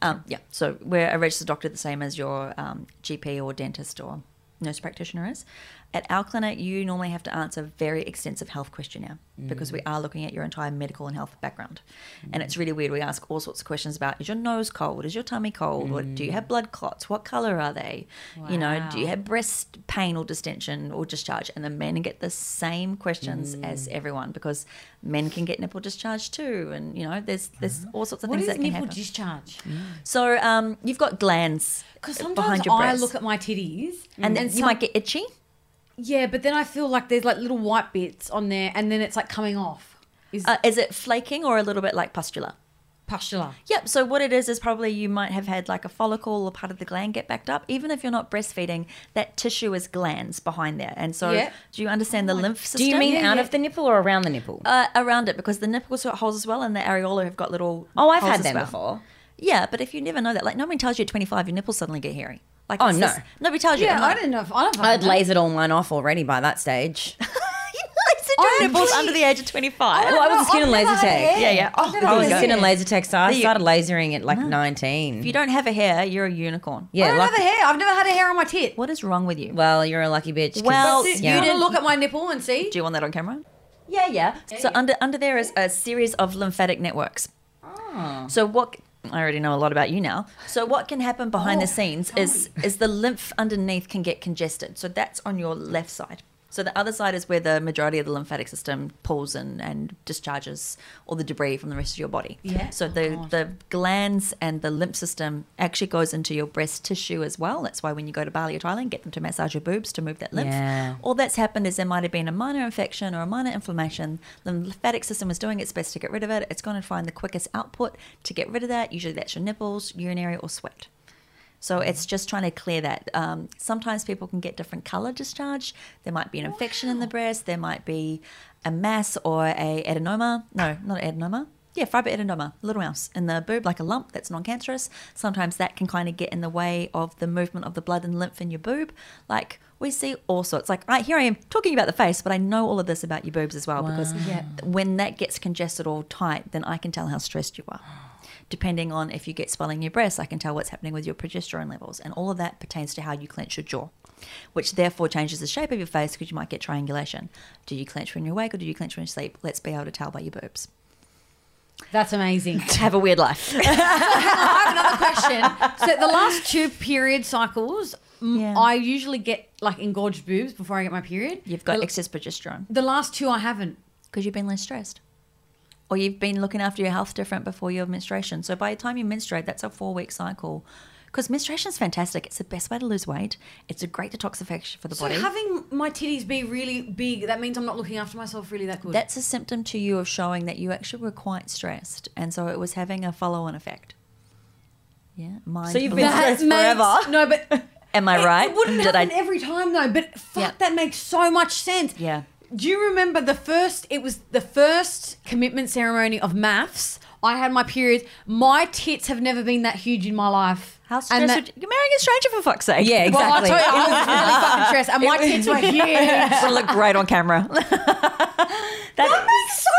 Um, yeah, so we're a registered doctor the same as your um, GP or dentist or nurse practitioner is. At our clinic, you normally have to answer a very extensive health questionnaire because we mm. are looking at your entire medical and health background. And it's mm. really weird. We ask all sorts of questions about is your nose cold? Is your tummy cold? Or do you have mm. blood clots? What color are they? You know, do you have breast pain or distension or discharge? And the men get the same questions as everyone because men can get nipple discharge too. And, you know, there's there's all sorts of What things that can happen. What is nipple discharge? so um, you've got glands Because behind sometimes your I breast. look at my titties and then you some- might get itchy. Yeah, but then I feel like there's like little white bits on there, and then it's like coming off. Is Uh, is it flaking or a little bit like pustular? Pustula. Yep. So what it is is probably you might have had like a follicle or part of the gland get backed up. Even if you're not breastfeeding, that tissue is glands behind there. And so, Yeah. do you understand the lymph system? Do you mean out of the nipple or around the nipple? uh, around it? Because the nipple sort of holes as well, and the areola have got little. oh, I've holes had as them well. before. Yeah, but if you never know that, like no one tells you at 25 your nipples suddenly get hairy. Like, Oh, no. this- nobody tells you. Yeah, And I like, didn't know. If, I don't know. I'd lasered all mine off already by that stage. you lasered your I nipples actually- under the age of 25. Well, I was a skin I've and oh, laser tech. Yeah, yeah. I've Oh, I was hair. skin and laser tech, so I started lasering at like 19. if you don't have a hair, you're a unicorn. yeah, I don't like, have a hair. I've never had a hair on my tit. What is wrong with you? well, you're a lucky bitch. Well, Do you you didn't- look at my nipple and see? Do you want that on camera? yeah, yeah. So under under there is a series of lymphatic networks. So what I already know a lot about you now. So what can happen behind the oh, scenes is is the lymph underneath can get congested. So that's on your left side. So the other side is where the majority of the lymphatic system pulls and, and discharges all the debris from the rest of your body. Yeah. So the, oh, the glands and the lymph system actually goes into your breast tissue as well. That's why when you go to Bali or Thailand, get them to massage your boobs to move that lymph. Yeah. All that's happened is there might have been a minor infection or a minor inflammation. The lymphatic system is doing its best to get rid of it. It's going to find the quickest output to get rid of that. Usually that's your nipples, urinary, or sweat. So it's just trying to clear that. Um, sometimes people can get different color discharge. There might be an infection in the breast. There might be a mass or a adenoma. No, not an adenoma. Yeah, fibroadenoma, little mouse in the boob, like a lump that's non-cancerous. Sometimes that can kind of get in the way of the movement of the blood and lymph in your boob. Like we see all sorts. Like right here I am talking about the face, but I know all of this about your boobs as well because when that gets congested or tight, then I can tell how stressed you are depending on if you get swelling in your breasts, I can tell what's happening with your progesterone levels. And all of that pertains to how you clench your jaw, which therefore changes the shape of your face because you might get triangulation. Do you clench when you're awake or do you clench when you sleep? Let's be able to tell by your boobs. That's amazing. Have a weird life. I have another question. So the last two period cycles, Yeah. I usually get like engorged boobs before I get my period. You've got the, excess progesterone the last two I haven't. because you've been less stressed. Or you've been looking after your health different before your menstruation. So by the time you menstruate, that's a four week cycle. Because menstruation is fantastic. It's the best way to lose weight. It's a great detoxification for the So body. So having my titties be really big, that means I'm not looking after myself really that good. That's a symptom to you of showing that you actually were quite stressed, and so it was having a follow-on effect. Yeah, mind. So you've been blowing. stressed forever. No, but Am I right? It wouldn't Did I? happen every time though. But fuck, Yeah. that makes so much sense. Yeah. Do you remember the first? It was the first commitment ceremony of MAFS. I had my period. My tits have never been that huge in my life. How And stressed? that- would you- You're marrying a stranger for fuck's sake. Yeah, exactly. Well, I'll exactly. you, I was really fucking stressed, and my tits were huge. It'll look great on camera. That makes so much sense.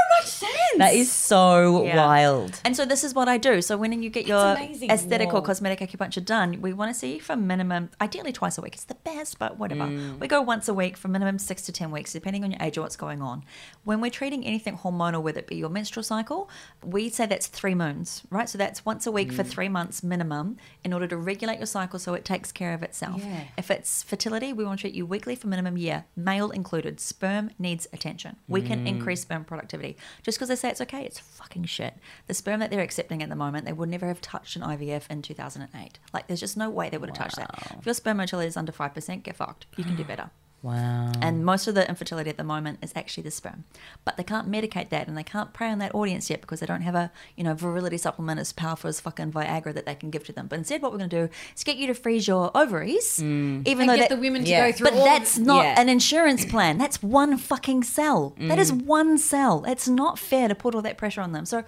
That is so Yeah. wild. And so this is what I do. So when you get your aesthetic or cosmetic acupuncture done, we want to see you for minimum, ideally twice a week. It's the best, but whatever. Mm. We go once a week for minimum six to ten weeks, depending on your age or what's going on. When we're treating anything hormonal, whether it be your menstrual cycle, we say that's three moons, right? So that's once a week Mm. for three months minimum in order to regulate your cycle so it takes care of itself. Yeah. If it's fertility, we want to treat you weekly for minimum year, male included. Sperm needs attention. We can increase sperm productivity. Just because they say it's okay, it's fucking shit. The sperm that they're accepting at the moment, they would never have touched an IVF in 2008. Like, there's just no way they would have touched that. If your sperm motility is under 5%, get fucked. You can do better. Wow. And most of the infertility at the moment is actually the sperm. But they can't medicate that and they can't prey on that audience yet because they don't have a, you know, virility supplement as powerful as fucking Viagra that they can give to them. But instead what we're going to do is get you to freeze your ovaries, mm. even and though get that, the women to yeah. go through. but all that's of, not Yeah. an insurance plan. That's one fucking cell. That is mm. one cell. It's not fair to put all that pressure on them. So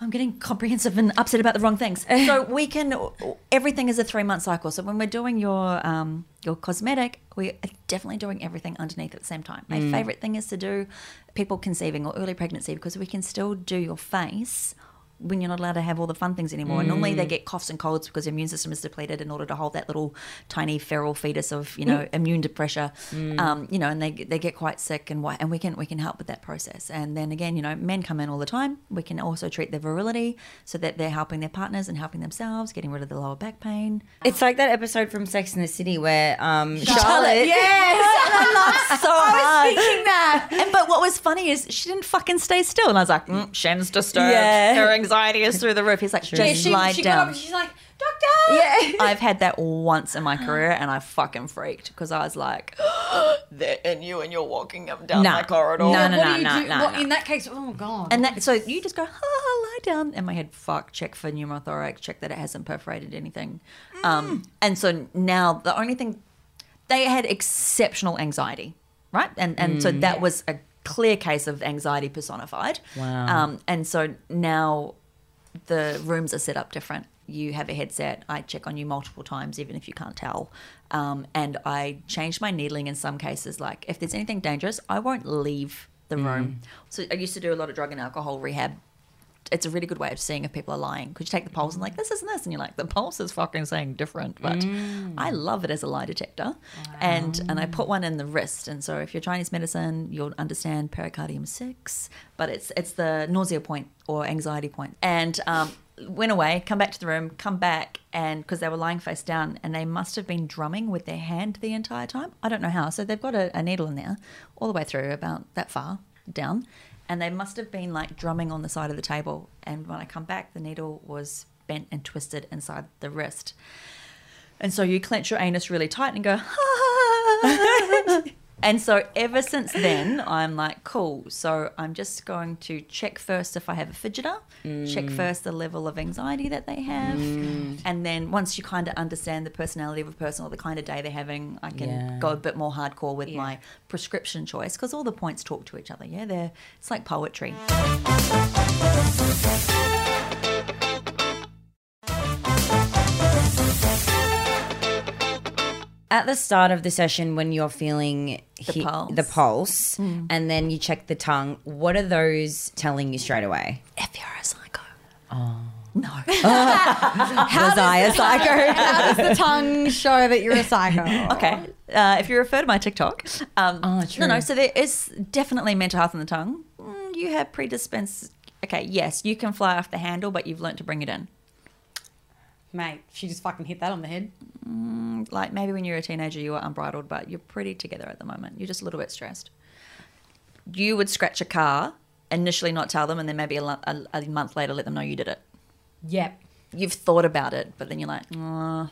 I'm getting comprehensive and upset about the wrong things. so we can, everything is a three month cycle. So when we're doing your, um, your cosmetic, we are definitely doing everything underneath at the same time. My favorite thing is to do people conceiving or early pregnancy because we can still do your face when you're not allowed to have all the fun things anymore. And normally they get coughs and colds because their immune system is depleted in order to hold that little tiny feral fetus of you know immune to pressure. Um, you know, and they they get quite sick and why and we can we can help with that process. And then again, you know, men come in all the time. We can also treat their virility so that they're helping their partners and helping themselves, getting rid of the lower back pain. It's like that episode from Sex in the City where um, Charlotte. Charlotte. Yes, I so hard. thinking that. And but what was funny is she didn't fucking stay still, and I was like, mm, Shen's disturbed. Yeah. Her anxiety is through the roof. He's like, just Yeah, she, lie she got up down. and she's like, Doctor. Yeah. I've had that once in my uh-huh. career, and I fucking freaked because I was like, "They're in you, and you're walking up down Nah. my corridor." No, no, what no, do no, do? no. In that case, oh god. And that, so you just go, "Ha, lie down in my head, fuck, check for pneumothorax, check that it hasn't perforated anything. Um, mm. and so now the only thing they had exceptional anxiety, right? And and so mm. that was a clear case of anxiety personified. Wow. Um, and so now the rooms are set up different. You have a headset. I check on you multiple times, even if you can't tell. Um, and I change my needling in some cases. Like if there's anything dangerous, I won't leave the room. So I used to do a lot of drug and alcohol rehab. It's a really good way of seeing if people are lying. Could you take the pulse and like this isn't this, and you're like the pulse is fucking saying different. But I love it as a lie detector, and and I put one in the wrist. And so if you're Chinese medicine, you'll understand pericardium six, but it's it's the nausea point or anxiety point. And um, went away, come back to the room, come back, and because they were lying face down, and they must have been drumming with their hand the entire time. I don't know how. So they've got a, a needle in there, all the way through, about that far down, and they must have been like drumming on the side of the table. And when I come back, the needle was bent and twisted inside the wrist. And so you clench your anus really tight and go, and so ever since then, I'm like, cool. So I'm just going to check first if I have a fidgeter, check mm. first the level of anxiety that they have. Mm. And then once you kind of understand the personality of a person or the kind of day they're having, I can Yeah. go a bit more hardcore with my prescription choice because all the points talk to each other. Yeah, they're, it's like poetry. At the start of the session, when you're feeling The pulse. the pulse, and then you check the tongue, what are those telling you straight away? If you're a psycho. Oh. No. Was I a psycho? How does the tongue show that you're a psycho? Okay. Uh, if you refer to my TikTok, um, Oh, no, true. no. So there is definitely mental health in the tongue. Mm, you have predisposed. Okay, yes, you can fly off the handle, but you've learnt to bring it in. Mate, she just fucking hit that on the head. Like maybe when you're a teenager, you are unbridled, but you're pretty together at the moment. You're just a little bit stressed. You would scratch a car, initially not tell them, and then maybe a, a, a month later let them know you did it. Yep. You've thought about it, but then you're like, uh,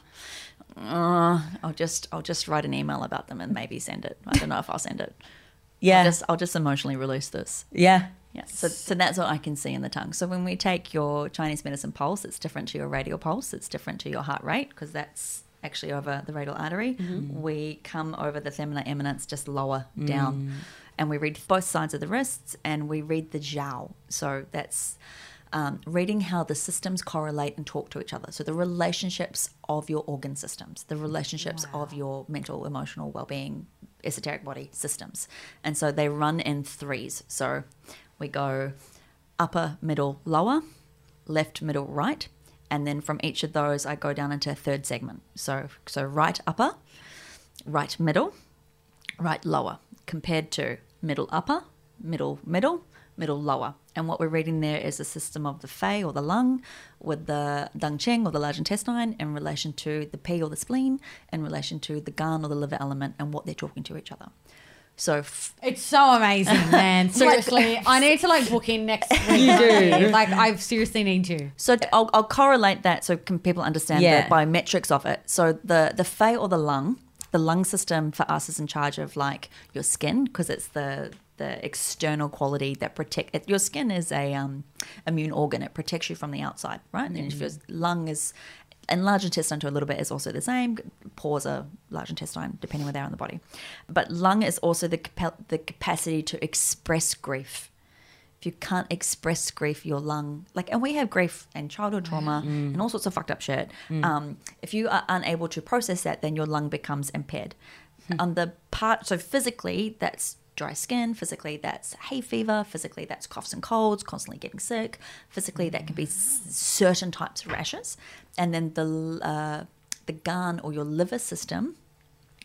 uh, I'll just I'll just write an email about them and maybe send it. I don't know if I'll send it. Yeah. I'll just I'll just emotionally release this. yeah. Yeah. So so that's what I can see in the tongue. So when we take your Chinese medicine pulse, it's different to your radial pulse. It's different to your heart rate because that's actually over the radial artery. We come over the femina eminence just lower down, and we read both sides of the wrists, and we read the jiao. So that's um, reading how the systems correlate and talk to each other. So the relationships of your organ systems, the relationships of your mental, emotional well-being, esoteric body systems, and so they run in threes. So we go upper, middle, lower, left, middle, right, and then from each of those, I go down into a third segment. So so right upper, right middle, right lower, compared to middle upper, middle middle, middle lower. And what we're reading there is a system of the Fei or the lung with the Da Chang or the large intestine in relation to the Pi or the spleen, in relation to the Gan or the liver element, and what they're talking to each other. So f- It's so amazing, man. Seriously, I need to like book in next week. You do. Like, I seriously need to. So I'll, I'll correlate that so can people understand Yeah. the biometrics of it. So the the Fei or the lung, the lung system for us is in charge of like your skin because it's the the external quality that protect it. Your skin is a um, immune organ; it protects you from the outside, right? And if your lung is and large intestine to a little bit is also the same. Pores are large intestine, depending where they are in the body. But lung is also the capa- the capacity to express grief if you can't express grief, your lung, like, and we have grief and childhood trauma mm. and all sorts of fucked up shit. Mm. Um, if you are unable to process that, then your lung becomes impaired. Hmm. On the part, so physically, that's dry skin. Physically, that's hay fever. Physically, that's coughs and colds, constantly getting sick. Physically, that can be mm. s- certain types of rashes. And then the uh, the Gan or your liver system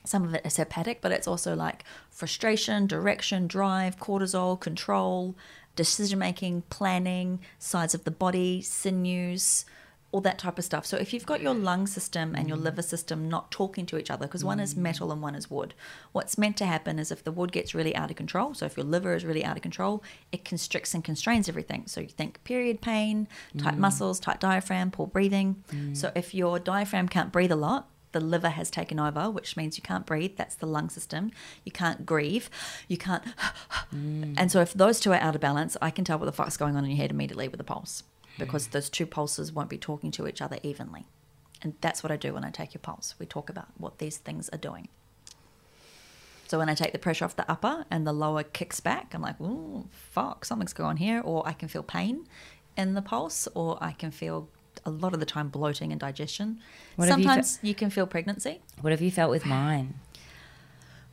some of it is hepatic, but it's also like frustration, direction, drive, cortisol, control, decision making, planning, sides of the body, sinews, all that type of stuff. So if you've got your lung system and your mm. liver system not talking to each other, because one is mm. metal and one is wood, what's meant to happen is if the wood gets really out of control, so if your liver is really out of control, it constricts and constrains everything. So you think period pain, tight mm. muscles, tight diaphragm, poor breathing. So if your diaphragm can't breathe a lot, the liver has taken over, which means you can't breathe. That's the lung system. You can't grieve. You can't. And so, if those two are out of balance, I can tell what the fuck's going on in your head immediately with the pulse. Because mm. those two pulses won't be talking to each other evenly. And that's what I do when I take your pulse. We talk about what these things are doing. So when I take the pressure off the upper and the lower kicks back, I'm like, ooh, fuck, something's going on here. Or I can feel pain in the pulse, or I can feel a lot of the time bloating and digestion. What have you fe- Sometimes you can feel pregnancy. What have you felt with mine?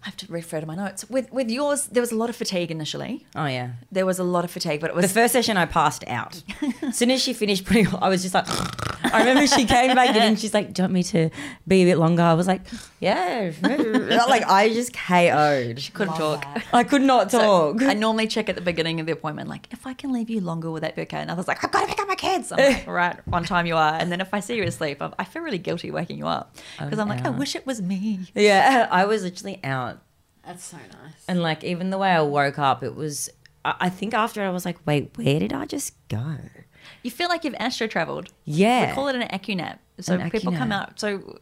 I have to refer to my notes. With with yours, there was a lot of fatigue initially. Oh yeah. There was a lot of fatigue, but it was The first session, I passed out. as soon as she finished putting, I was just like, I remember she came back in and she's like, "Do you want me to be a bit longer?" I was like, "Yeah." like I just KO'd. She couldn't talk. I could not So talk. I normally check at the beginning of the appointment, like, if I can leave you longer, will that be okay? And I was like, I've got to pick up my kids. I'm like, right, one time you are. And then if I see you asleep, I'm, I feel really guilty waking you up oh, because was I'm like, I wish it was me. yeah, I was literally out, That's so nice. and like even the way I woke up, it was. I I think after I was like, "Wait, where did I just go?" You feel like you've astro traveled. Yeah. We call it an acunap. So An people come out. So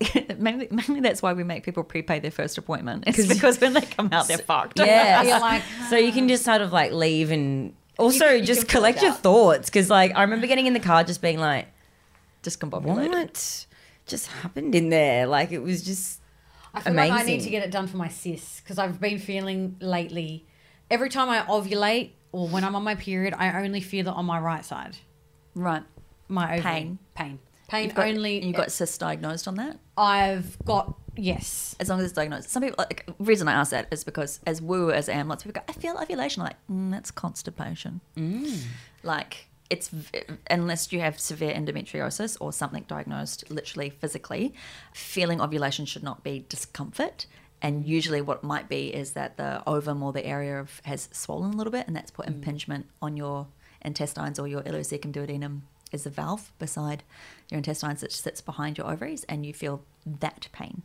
mainly, mainly that's why we make people prepay their first appointment. It's because when they come out, they're fucked. Yeah, You're like, so you can ah. just sort of like leave and also can- you just collect your thoughts because like I remember getting in the car just being like, Discombobulated. "What just happened in there?" Like it was just I feel like I need to get it done for my sis because I've been feeling lately. Every time I ovulate or when I'm on my period, I only feel it on my right side. Right. My ovary. Pain. pain, pain. You've got, only. You've got cyst diagnosed on that? I've got yes. as long as it's diagnosed. Some people, like, reason I ask that is because as woo as I am, lots of people go, I feel ovulation. I'm like, mm, that's constipation. Like, it's unless you have severe endometriosis or something diagnosed literally physically, feeling ovulation should not be discomfort. And usually, what might be is that the ovum or the area of, has swollen a little bit, and that's put impingement on your intestines or your ileocecum duodenum is the valve beside your intestines that sits behind your ovaries, and you feel that pain.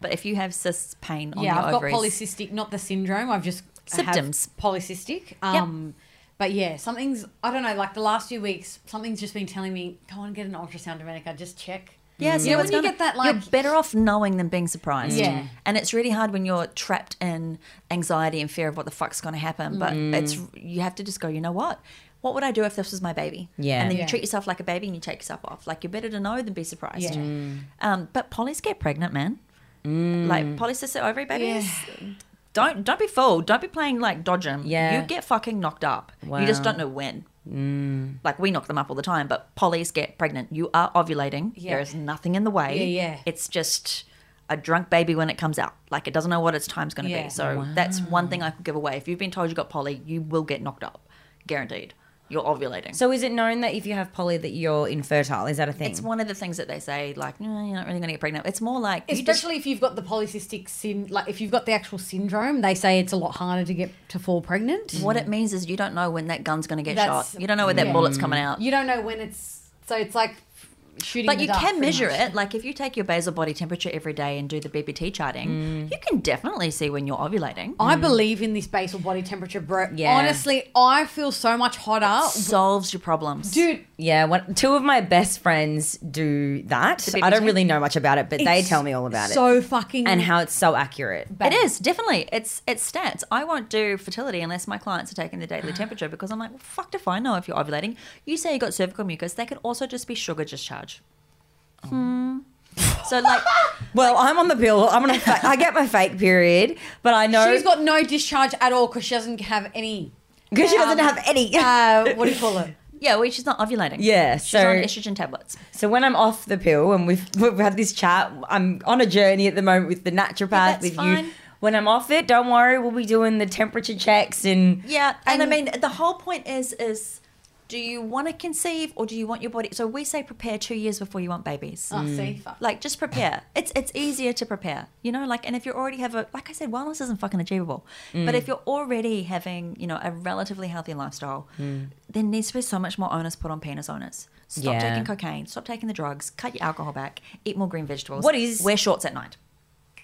But if you have cyst pain on yeah, your I've ovaries, got polycystic, not the syndrome. I've just have Symptoms. polycystic. Um, But yeah, something's I don't know. Like the last few weeks, something's just been telling me, "Go on, get an ultrasound, Domenica. Just check." Yeah, see Yeah, what's when you going get that, like you're better off knowing than being surprised. Yeah. and it's really hard when you're trapped in anxiety and fear of what the fuck's going to happen. But Mm. it's you have to just go. You know what? What would I do if this was my baby? Yeah. and then Yeah. you treat yourself like a baby and you take yourself off. Like you're better to know than be surprised. Yeah. Um, but polys get pregnant, man. Like polycystic ovary babies. Don't don't be fooled. Don't be playing like dodge 'em. Yeah. you get fucking knocked up. Wow. You just don't know when. Mm. Like we knock them up all the time, but polys get pregnant. You are ovulating. Yeah. There is nothing in the way. Yeah, yeah. It's just a drunk baby when it comes out. Like it doesn't know what its time's going to Yeah. be. So that's one thing I could give away. If you've been told you got poly, you will get knocked up, guaranteed. You're ovulating. so. Is it known that if you have poly that you're infertile? Is that a thing? it's one of the things that they say, like, "No, you're not really going to get pregnant. It's more like you just- Especially if you've got the polycystic syn, like if you've got the actual syndrome, they say it's a lot harder to get to fall pregnant. what it means is you don't know when that gun's going to get That's- shot. You don't know when that yeah. bullet's coming out. You don't know when it's so it's like shooting. But you dark, can measure much. it. Like if you take your basal body temperature every day and do the BBT charting, Mm. you can definitely see when you're ovulating. I believe in this basal body temperature, bro. Yeah. Honestly, I feel so much hotter. Solves your problems. Dude, yeah, one, two of my best friends do that. I don't really know much about it, but they it's tell me all about it So fucking and how it's so accurate. It is definitely. It's it's stats. I won't do fertility unless my clients are taking the daily temperature because I'm like, well, fucked if I know if you're ovulating. You say you got cervical mucus. They could also just be sugar discharge. Hmm. So like, Well, I'm on the pill. I'm on a fa- I get my fake period, but I know she's got no discharge at all because she doesn't have any. because she doesn't um, have any. Uh, what do you call it? yeah, well, she's not ovulating. Yeah, she's so- on estrogen tablets. So when I'm off the pill and we've we've had this chat, I'm on a journey at the moment with the naturopath that's with fine. you. When I'm off it, don't worry, we'll be doing the temperature checks and Yeah, and, I mean the whole point is is do you want to conceive or do you want your body? So we say prepare two years before you want babies. Oh, mm. see, fuck. Like just prepare. It's it's easier to prepare, you know. Like, and if you already have a like I said, wellness isn't fucking achievable. But mm. if you're already having you know a relatively healthy lifestyle, mm. there needs to be so much more onus put on penis owners. Stop Yeah. taking cocaine. Stop taking the drugs. Cut your alcohol back. Eat more green vegetables. What is- wear shorts at night?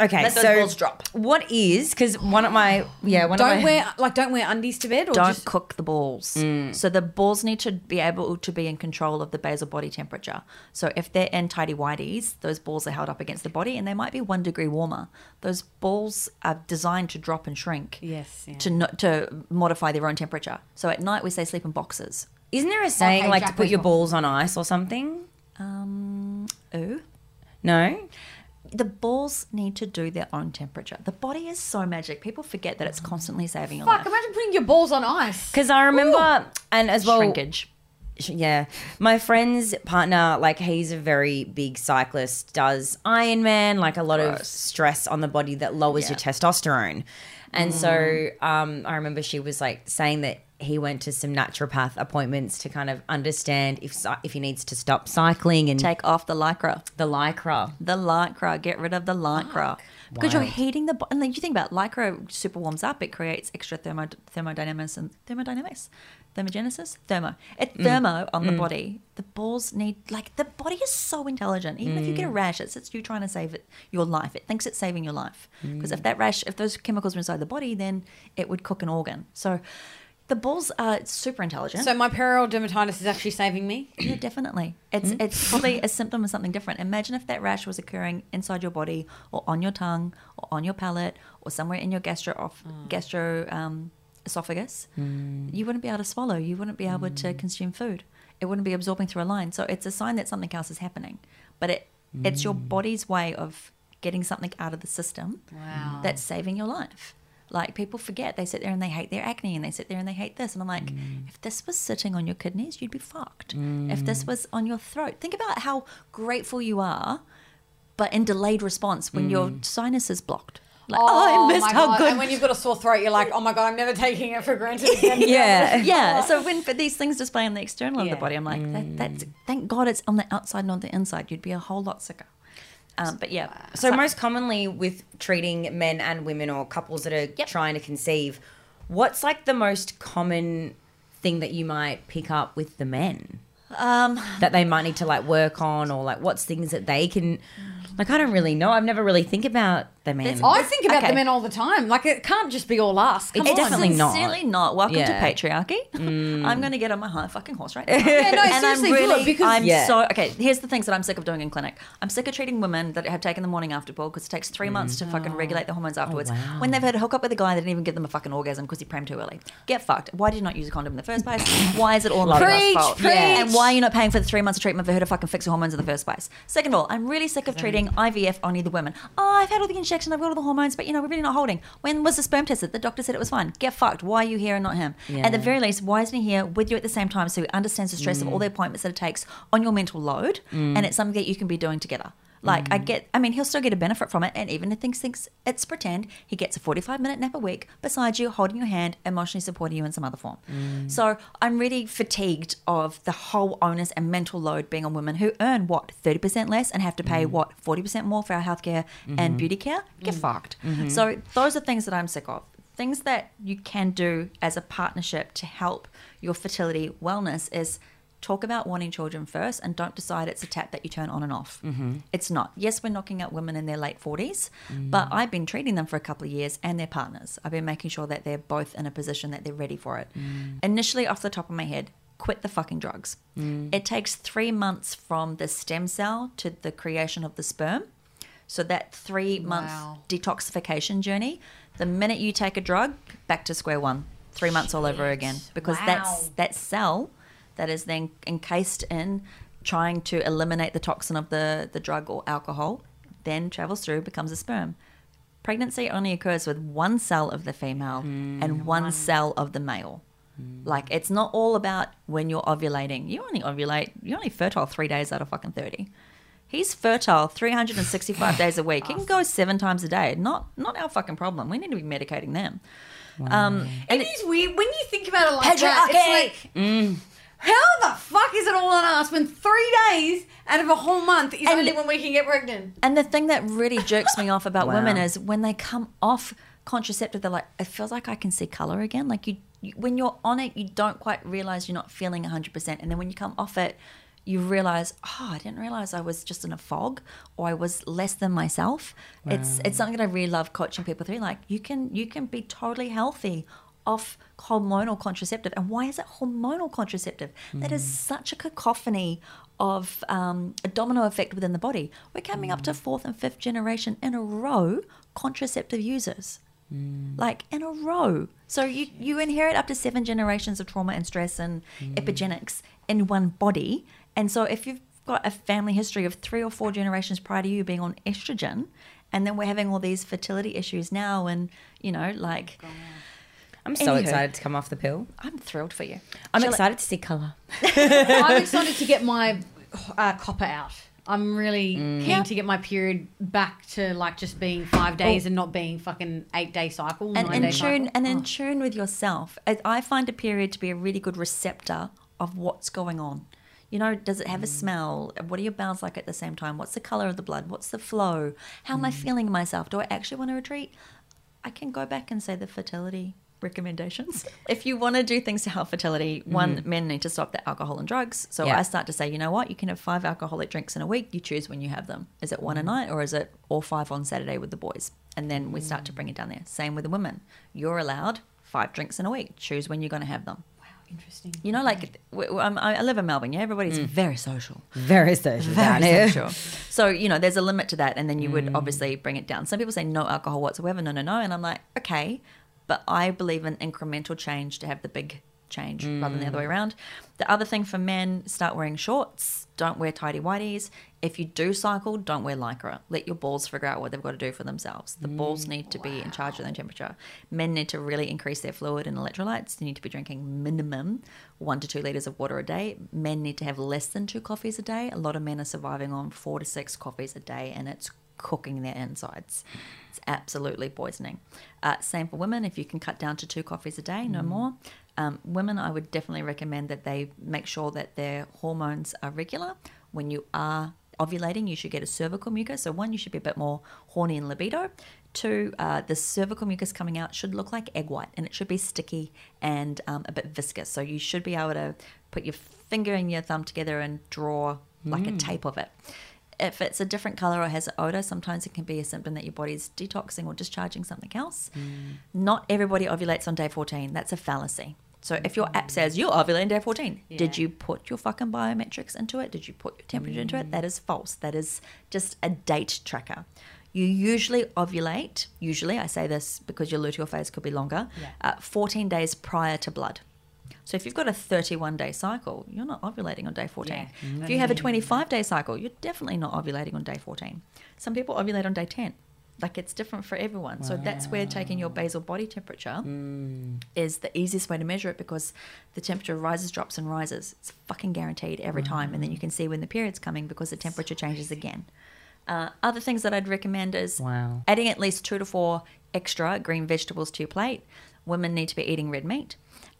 Okay. Let those so balls drop. what is because one of my yeah one of Don't my wear like don't wear undies to bed or don't just cook the balls. So the balls need to be able to be in control of the basal body temperature. So if they're in tidy whities, those balls are held up against the body and they might be one degree warmer. Those balls are designed to drop and shrink. Yes, yeah. To no, to modify their own temperature. So at night we say sleep in boxes. Isn't there a saying Okay, like to Jack put your balls on ice or something? Um, ooh. No. The balls need to do their own temperature. The body is so magic. People forget that it's constantly saving your Fuck, life. imagine putting your balls on ice. Because I remember, and as well, Shrinkage. yeah, my friend's partner, like he's a very big cyclist, does Ironman, like a lot of stress on the body that lowers your testosterone. And so um, I remember she was like saying that he went to some naturopath appointments to kind of understand if if he needs to stop cycling and Take off the lycra. the lycra. The lycra. Get rid of the lycra. Because you're heating the body. And like, you think about lycra super warms up. It creates extra thermo, thermodynamics and thermodynamics. Thermogenesis? Thermo. It mm. thermo on the mm. body. The balls need, like, the body is so intelligent. Even if you get a mm. rash, it's, it's you trying to save it, your life. It thinks it's saving your life. Because if that rash, if those chemicals were inside the body, then it would cook an organ. So the balls are super intelligent. So my perioral dermatitis is actually saving me. Yeah, definitely. It's mm. it's probably a symptom of something different. Imagine if that rash was occurring inside your body, or on your tongue, or on your palate, or somewhere in your gastro off, mm. gastro um, esophagus. Mm. You wouldn't be able to swallow. You wouldn't be able to consume food. It wouldn't be absorbing through a line. So it's a sign that something else is happening. But it it's your body's way of getting something out of the system Wow. that's saving your life. Like people forget, they sit there and they hate their acne and they sit there and they hate this. And I'm like, mm. if this was sitting on your kidneys, you'd be fucked. If mm. this was on your throat, think about how grateful you are, but in delayed response when your mm. sinus is blocked. Like, oh, I oh missed my how God. good. And when you've got a sore throat, you're like, oh my god, I'm never taking it for granted again. Yeah. yeah. Oh. So when for these things display on the external of the body, I'm like, that, that's thank God it's on the outside, not the inside. You'd be a whole lot sicker. Um, but yeah. So most commonly with treating men and women or couples that are Yep. trying to conceive, what's like the most common thing that you might pick up with the men Um, that they might need to like work on or like what's things that they can like I don't really know. I've never really think about the men. I think about Okay. the men all the time. Like it can't just be all us. Come It's on. definitely not. Sincerely not. Welcome Yeah. to patriarchy. Mm. I'm going to get on my high fucking horse right now. Yeah, no, and I'm seriously, do it, really, because- I'm Yeah. so okay. Here's the things that I'm sick of doing in clinic. I'm sick of treating women that have taken the morning after pill because it takes three months to fucking regulate the hormones mm. afterwards. Oh, wow. When they've had a hookup with a guy that didn't even give them a fucking orgasm because he premed too early. Get fucked. Why did you not use a condom in the first place? Why is it all not Preach, fault? preach. And why are you not paying for the three months of treatment for her to fucking fix her hormones in the first place? Second of all, I'm really sick of treating IVF only the women. Oh, I've had all the injections, I've got all the hormones, but you know, we're really not holding. When was the sperm tested? The doctor said it was fine. Get fucked. Why are you here and not him? At the very least, why isn't he here with you at the same time so he understands the stress of all mm. the appointments that it takes on your mental load mm. and it's something that you can be doing together? Like I mm. get, I mean, he'll still get a benefit from it, and even if things thinks it's pretend, he gets a forty-five minute nap a week beside you, holding your hand, emotionally supporting you in some other form. Mm. So I'm really fatigued of the whole onus and mental load being on women who earn what thirty percent less and have to pay mm. what forty percent more for our healthcare and mm-hmm. beauty care. Get fucked. Mm-hmm. So those are things that I'm sick of. Things that you can do as a partnership to help your fertility wellness is talk about wanting children first and don't decide it's a tap that you turn on and off. Mm-hmm. It's not. Yes, we're knocking out women in their late 40s, mm. but I've been treating them for a couple of years and their partners. I've been making sure that they're both in a position that they're ready for it. Mm. Initially, off the top of my head, quit the fucking drugs. Mm. It takes three months from the stem cell to the creation of the sperm. So that three month Wow. detoxification journey, the minute you take a drug, back to square one. Three months all over again. Because that's that cell that is then encased in trying to eliminate the toxin of the, the drug or alcohol, then travels through, becomes a sperm. Pregnancy only occurs with one cell of the female and hmm. one, cell of the male. Hmm. Like it's not all about when you're ovulating. You only ovulate, you're only fertile three days out of fucking 30. He's fertile 365 days a week. He can go seven times a day. Not not our fucking problem. We need to be medicating them. Um, And and it is weird when you think about it like Patriarchy. that. It's like, mm. How the fuck is it all on us when three days out of a whole month is And- only when we can get pregnant? And the thing that really jerks me off about Wow. women is when they come off contraceptive, they're like, it feels like I can see color again. Like you, you when you're on it, you don't quite realize you're not feeling 100%. And then when you come off it, you realize, oh, I didn't realize I was just in a fog or I was less than myself. It's it's something that I really love coaching people through. Like you can you can be totally healthy off hormonal contraceptive. And why is it hormonal contraceptive? That is such a cacophony of um, a domino effect within the body. We're coming up to fourth and fifth generation in a row contraceptive users. like in a row. So you, you inherit up to seven generations of trauma and stress and epigenetics in one body. And so if you've got a family history of three or four generations prior to you being on estrogen, and then we're having all these fertility issues now, and you know, like I'm so Anywho. excited to come off the pill. I'm thrilled for you. I'm Shall I- excited to see color. I'm excited to get my uh, copper out. I'm really Mm. keen to get my period back to like just being five days and not being fucking eight day cycle. and nine in day tune cycle. and in Oh. tune with yourself. I- I find a period to be a really good receptor of what's going on. You know, does it Mm. have a smell? What are your bowels like at the same time? What's the color of the blood? What's the flow? How Mm. am I feeling myself? Do I actually want to retreat? I can go back and say the fertility recommendations. if you want to do things to help fertility, one, Mm-hmm. men need to stop the alcohol and drugs. So Yeah. I start to say, you know what, you can have five alcoholic drinks in a week. You choose when you have them. Is it one a mm-hmm. night or is it all five on Saturday with the boys? And then we start to mm. bring it down there. Same with the women. You're allowed five drinks in a week. Choose when you're going to have them. Wow, Interesting. You know, like w- w- I'm- I live in Melbourne. Yeah, everybody's mm. very social Very social down very here. social. So you know, there's a limit to that, and then you would mm. obviously bring it down. Some people say no alcohol whatsoever. No, no, no, and I'm like, okay, but I believe in incremental change to have the big change rather than the other way mm. around. The other thing for men, start wearing shorts. Don't wear tidy whities. If you do cycle, don't wear lycra. Let your balls figure out what they've got to do for themselves. The balls need to be in mm. charge of their temperature. Men need to really increase their fluid and electrolytes. They need to be drinking minimum one to two liters of water a day. Men need to have less than two coffees a day. A lot of men are surviving on four to six coffees a day, and it's cooking their insides. Absolutely poisoning. Uh, same for women. If you can cut down to two coffees a day, no more. Um, women, I would definitely recommend that they make sure that their hormones are regular. When you are ovulating, you should get a cervical mucus. So, one, you should be a bit more horny and libido. Two, uh, the cervical mucus coming out should look like egg white and it should be sticky and um, a bit viscous. So, you should be able to put your finger and your thumb together and draw like a tape of it. If it's a different color or has an odor, sometimes it can be a symptom that your body's detoxing or discharging something else. Not everybody ovulates on day 14. That's a fallacy. So if your app says you're ovulating day 14, did you put your fucking biometrics into it? Did you put your temperature into it? That is false. That is just a date tracker. You usually ovulate, usually, I say this because your luteal phase could be longer, uh, 14 days prior to blood. So if you've got a 31 day cycle, you're not ovulating on day 14. If you have a 25 day cycle, you're definitely not ovulating on day 14. Some people ovulate on day 10. Like it's different for everyone. So that's where taking your basal body temperature is the easiest way to measure it because the temperature rises, drops, and rises. It's fucking guaranteed every time. And then you can see when the period's coming because the temperature changes again. Uh, other things that I'd recommend is Wow. adding at least two to four extra green vegetables to your plate. Women need to be eating red meat.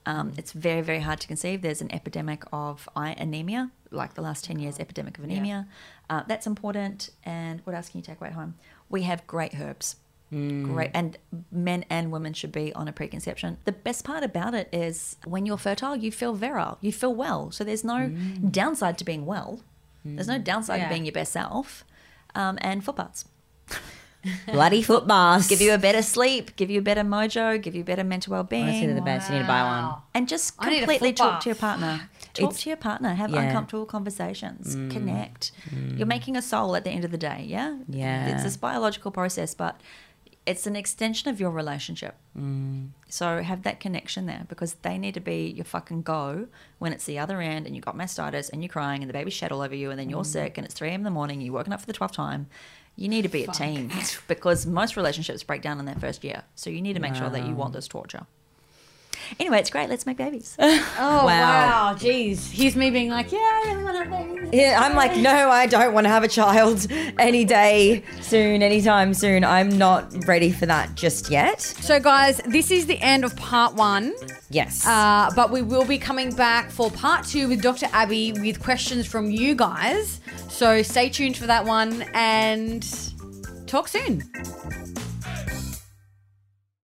Um, it's very, very hard to conceive. There's an epidemic of eye anemia, like the last 10 years, epidemic of anemia. Uh, that's important. And what else can you take away at home? We have great herbs. Great. And men and women should be on a preconception. The best part about it is when you're fertile, you feel virile, you feel well. So there's no downside to being well, there's no downside Yeah. to being your best self. Um, and foot baths Bloody foot mask. give you a better sleep, give you a better mojo, give you better mental well-being, Honestly, they're the best. You need to buy one. And just I need a completely foot talk bath. to your partner. Talk It's- to your partner. Have yeah. Mm. uncomfortable conversations. Connect. You're making a soul at the end of the day. Yeah. Yeah. It's this biological process, but it's an extension of your relationship. Mm. So have that connection there because they need to be your fucking go when it's the other end and you got mastitis and you're crying and the baby's shed all over you and then you're Mm. sick and it's 3 a.m. in the morning and you're woken up for the 12th time. You need to be a team because most relationships break down in their first year. So you need to make sure that you want this torture. Anyway, it's great. Let's make babies. Oh Wow. wow, jeez. Here's me being like, yeah, I really want to have baby. Yeah, I'm like, no, I don't want to have a child any day soon, anytime soon. I'm not ready for that just yet. So guys, this is the end of part one. Yes. Uh, but we will be coming back for part two with Dr. Abbie with questions from you guys. So stay tuned for that one and talk soon.